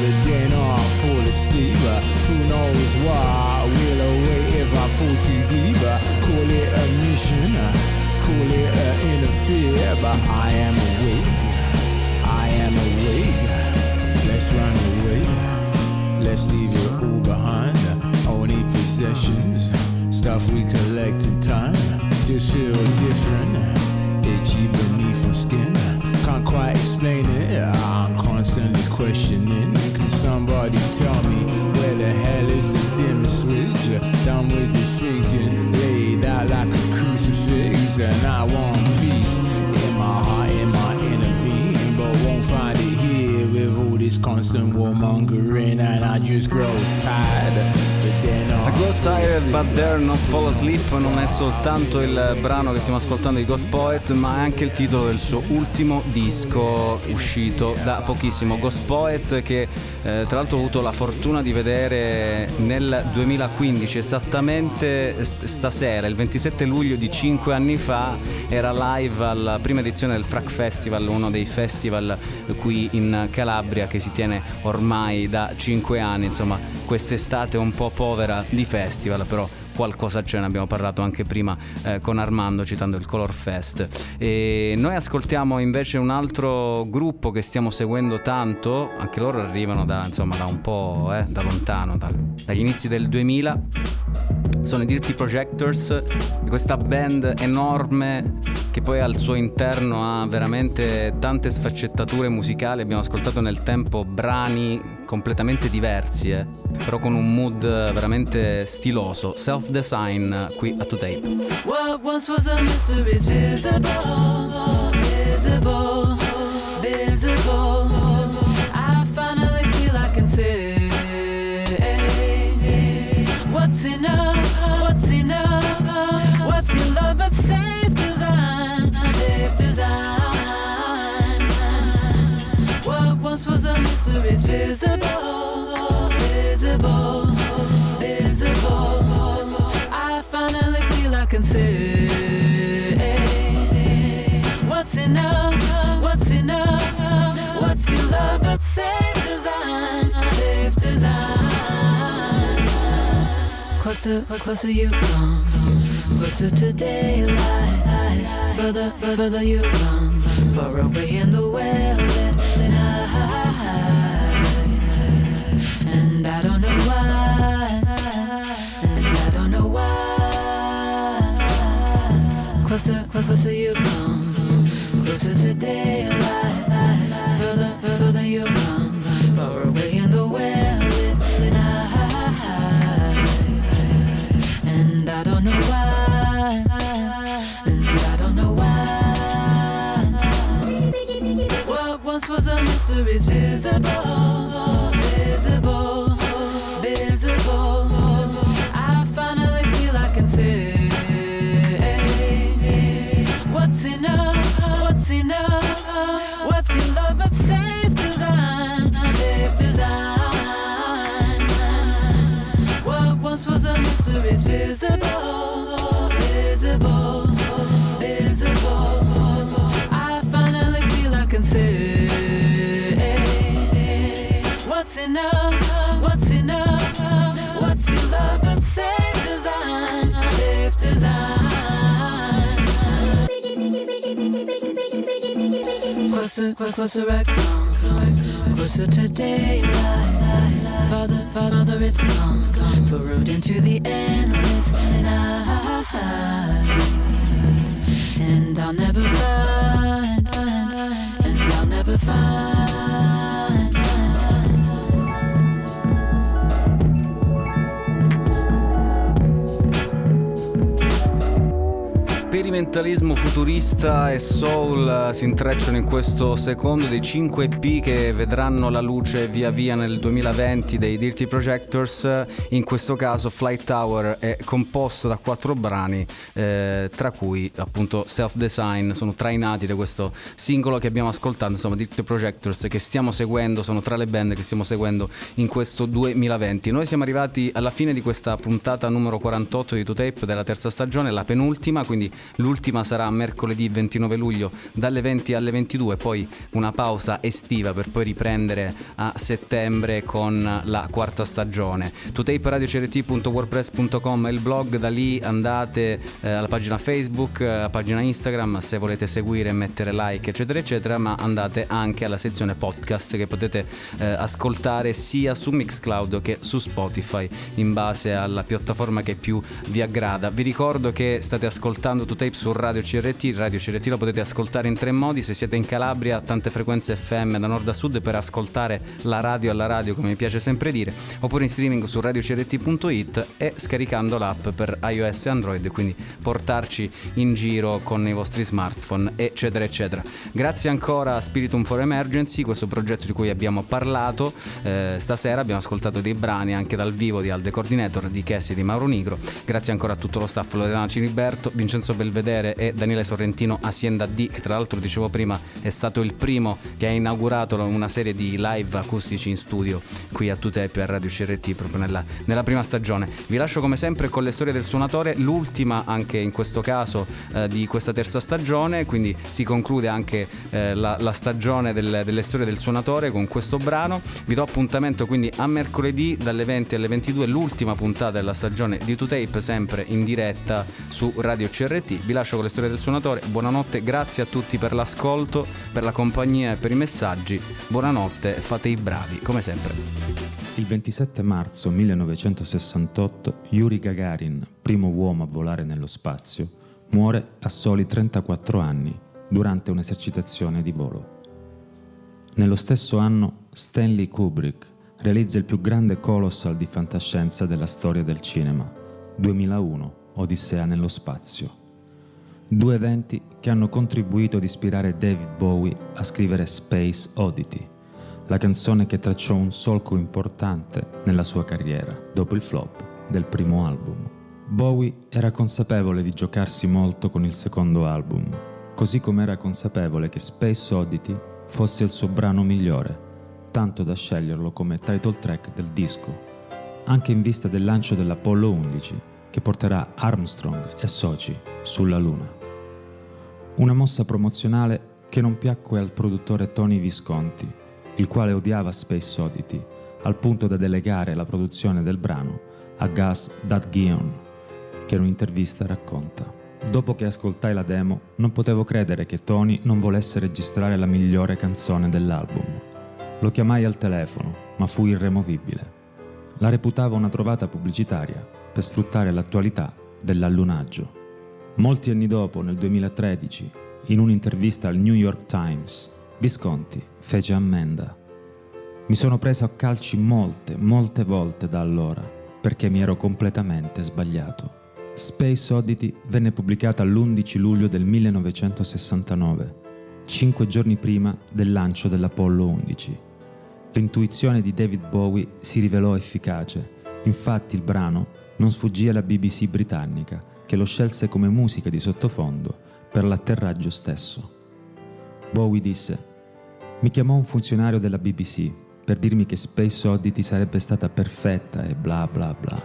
but then I fall asleep. Uh, who knows what will await if I fall too deep? Uh, call it a mission, uh, call it an interfere, but I am awake. I am awake. Let's run away. Let's leave it all behind. Only possessions, stuff we collect in time. Just feel different, itchy beneath my skin. Can't quite explain it. I'm constantly questioning. Somebody tell me where the hell is the dimmer switch? Done with this thinking, laid out like a crucifix, and I want peace in my heart, in my inner being, but won't find it here with all this constant warmongering, and I just grow tired. But then A Go Tired But Dare Not Fall Asleep non è soltanto il brano che stiamo ascoltando di Ghost Poet, ma è anche il titolo del suo ultimo disco uscito da pochissimo. Ghost Poet che eh, tra l'altro ho avuto la fortuna di vedere nel 2015, esattamente st- stasera, il 27 luglio di 5 anni fa, era live alla prima edizione del Frac Festival, uno dei festival qui in Calabria che si tiene ormai da 5 anni, insomma quest'estate un po' povera di festival, però qualcosa c'è, ne abbiamo parlato anche prima eh, con Armando citando il Color Fest. E noi ascoltiamo invece un altro gruppo che stiamo seguendo tanto, anche loro arrivano da, insomma, da un po' eh, da lontano, da- dagli inizi del 2000. Sono i Dirty Projectors, questa band enorme che poi al suo interno ha veramente tante sfaccettature musicali. Abbiamo ascoltato nel tempo brani completamente diversi, eh, però con un mood veramente stiloso. Self-design qui a To Tape. What once was a mystery is visible, visible, visible. I finally feel I can say, mystery is visible, visible, visible. I finally feel I can say What's enough? What's enough? What's your love but safe design? Safe design. Closer, closer you come, closer to daylight. Further, further you run, far away in the well-lit Closer, closer you come, closer to daylight. Further, further you run, far away in the well-lit night. And I don't know why, and I don't know why. What once was a mystery is visible, visible, Closer, closer, I come, closer to daylight. Father, Father, it's come, come, for road into the endless night. And I'll never find, and I'll never find. Sperimentalismo futurista e soul eh, si intrecciano in questo secondo dei 5 EP che vedranno la luce via via nel 2020 dei Dirty Projectors. In questo caso Flight Tower è composto da quattro brani, eh, tra cui appunto Self Design, sono trainati da questo singolo che abbiamo ascoltato, insomma Dirty Projectors che stiamo seguendo, sono tra le band che stiamo seguendo in questo 2020. Noi siamo arrivati alla fine di questa puntata numero 48 di 2Tape della terza stagione, la penultima, quindi l'ultima sarà mercoledì 29 luglio dalle 20 alle 22, poi una pausa estiva per poi riprendere a settembre con la quarta stagione. 2taperadiocrt.wordpress.com è il blog, da lì andate eh, alla pagina Facebook, eh, alla pagina Instagram se volete seguire mettere like eccetera eccetera, ma andate anche alla sezione podcast che potete eh, ascoltare sia su Mixcloud che su Spotify in base alla piattaforma che più vi aggrada. Vi ricordo che state ascoltando 2Tape su Radio CRT, Radio CRT lo potete ascoltare in tre modi, se siete in Calabria tante frequenze FM da nord a sud per ascoltare la radio alla radio come mi piace sempre dire, oppure in streaming su radiocrt.it e scaricando l'app per iOS e Android, quindi portarci in giro con i vostri smartphone eccetera eccetera. Grazie ancora a Spiritum for Emergency, questo progetto di cui abbiamo parlato eh, stasera, abbiamo ascoltato dei brani anche dal vivo di Alde Coordinator, di Cassie e di Mauro Nigro, grazie ancora a tutto lo staff Loredana Ciliberto, Vincenzo Belvedere e Daniele Sorrentino Hacienda D, che tra l'altro dicevo prima è stato il primo che ha inaugurato una serie di live acustici in studio qui a Tutepi a Radio CRT proprio nella, nella prima stagione. Vi lascio come sempre con le storie del suonatore, l'ultima anche in questo caso eh, di questa terza stagione, quindi si conclude anche eh, la, la stagione del- delle storie del suonatore con questo brano. Vi do appuntamento quindi a mercoledì dalle 20 alle 22, l'ultima puntata della stagione di 2Tape sempre in diretta su Radio CRT. Vi lascio con le storie del suonatore, buonanotte, grazie a tutti per l'ascolto, per la compagnia e per i messaggi. Buonanotte, fate i bravi, come sempre. Il 27 marzo 1968 Yuri Gagarin, primo uomo a volare nello spazio, muore a soli 34 anni durante un'esercitazione di volo. Nello stesso anno Stanley Kubrick realizza il più grande colossal di fantascienza della storia del cinema, 2001 Odissea nello spazio. Due eventi che hanno contribuito ad ispirare David Bowie a scrivere Space Oddity, la canzone che tracciò un solco importante nella sua carriera dopo il flop del primo album. Bowie era consapevole di giocarsi molto con il secondo album, così come era consapevole che Space Oddity fosse il suo brano migliore, tanto da sceglierlo come title track del disco, anche in vista del lancio dell'Apollo 11 che porterà Armstrong e soci sulla Luna. Una mossa promozionale che non piacque al produttore Tony Visconti, il quale odiava Space Oddity, al punto da delegare la produzione del brano a Gus Dadgion, che in un'intervista racconta. Dopo che ascoltai la demo, non potevo credere che Tony non volesse registrare la migliore canzone dell'album. Lo chiamai al telefono, ma fu irremovibile. La reputava una trovata pubblicitaria per sfruttare l'attualità dell'allunaggio. Molti anni dopo, nel 2013, in un'intervista al New York Times, Visconti fece ammenda. Mi sono preso a calci molte, molte volte da allora, perché mi ero completamente sbagliato. Space Oddity venne pubblicata l'11 luglio del 1969, cinque giorni prima del lancio dell'Apollo 11. L'intuizione di David Bowie si rivelò efficace, infatti il brano non sfuggì alla BBC britannica, che lo scelse come musica di sottofondo per l'atterraggio stesso. Bowie disse: Mi chiamò un funzionario della BBC per dirmi che Space Oddity sarebbe stata perfetta e bla bla bla.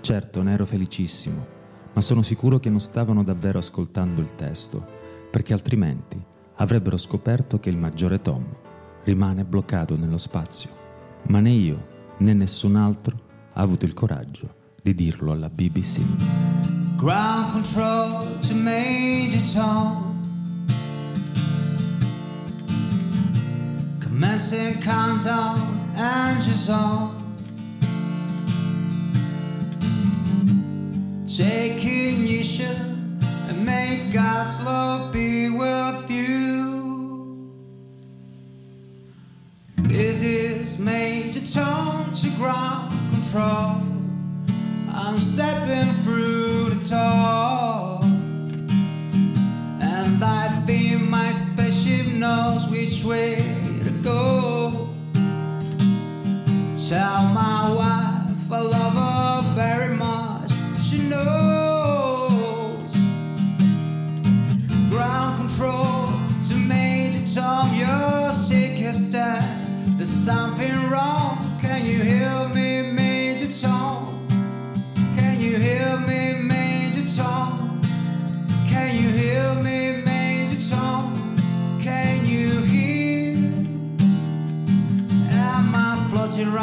Certo, ne ero felicissimo, ma sono sicuro che non stavano davvero ascoltando il testo, perché altrimenti avrebbero scoperto che il maggiore Tom rimane bloccato nello spazio. Ma né io né nessun altro ha avuto il coraggio di dirlo alla BBC. Ground control to Major Tom. Commencing countdown, engines on. Take ignition and make God's love be with you. This is Major Tom to ground control. I'm stepping through the door, and I think my spaceship knows which way to go. Tell my wife I love her very much. She knows. Ground control to Major Tom, your sick as dead. There's something wrong.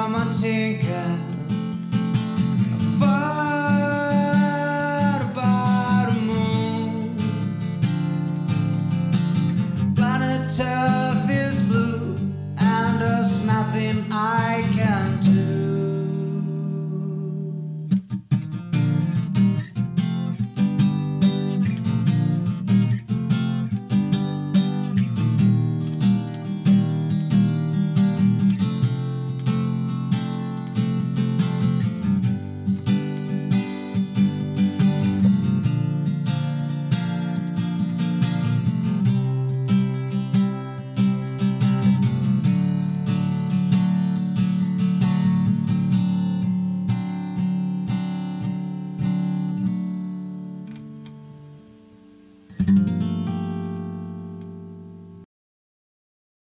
I'm a tinker. Moon. Planet Earth is blue, and there's nothing I can.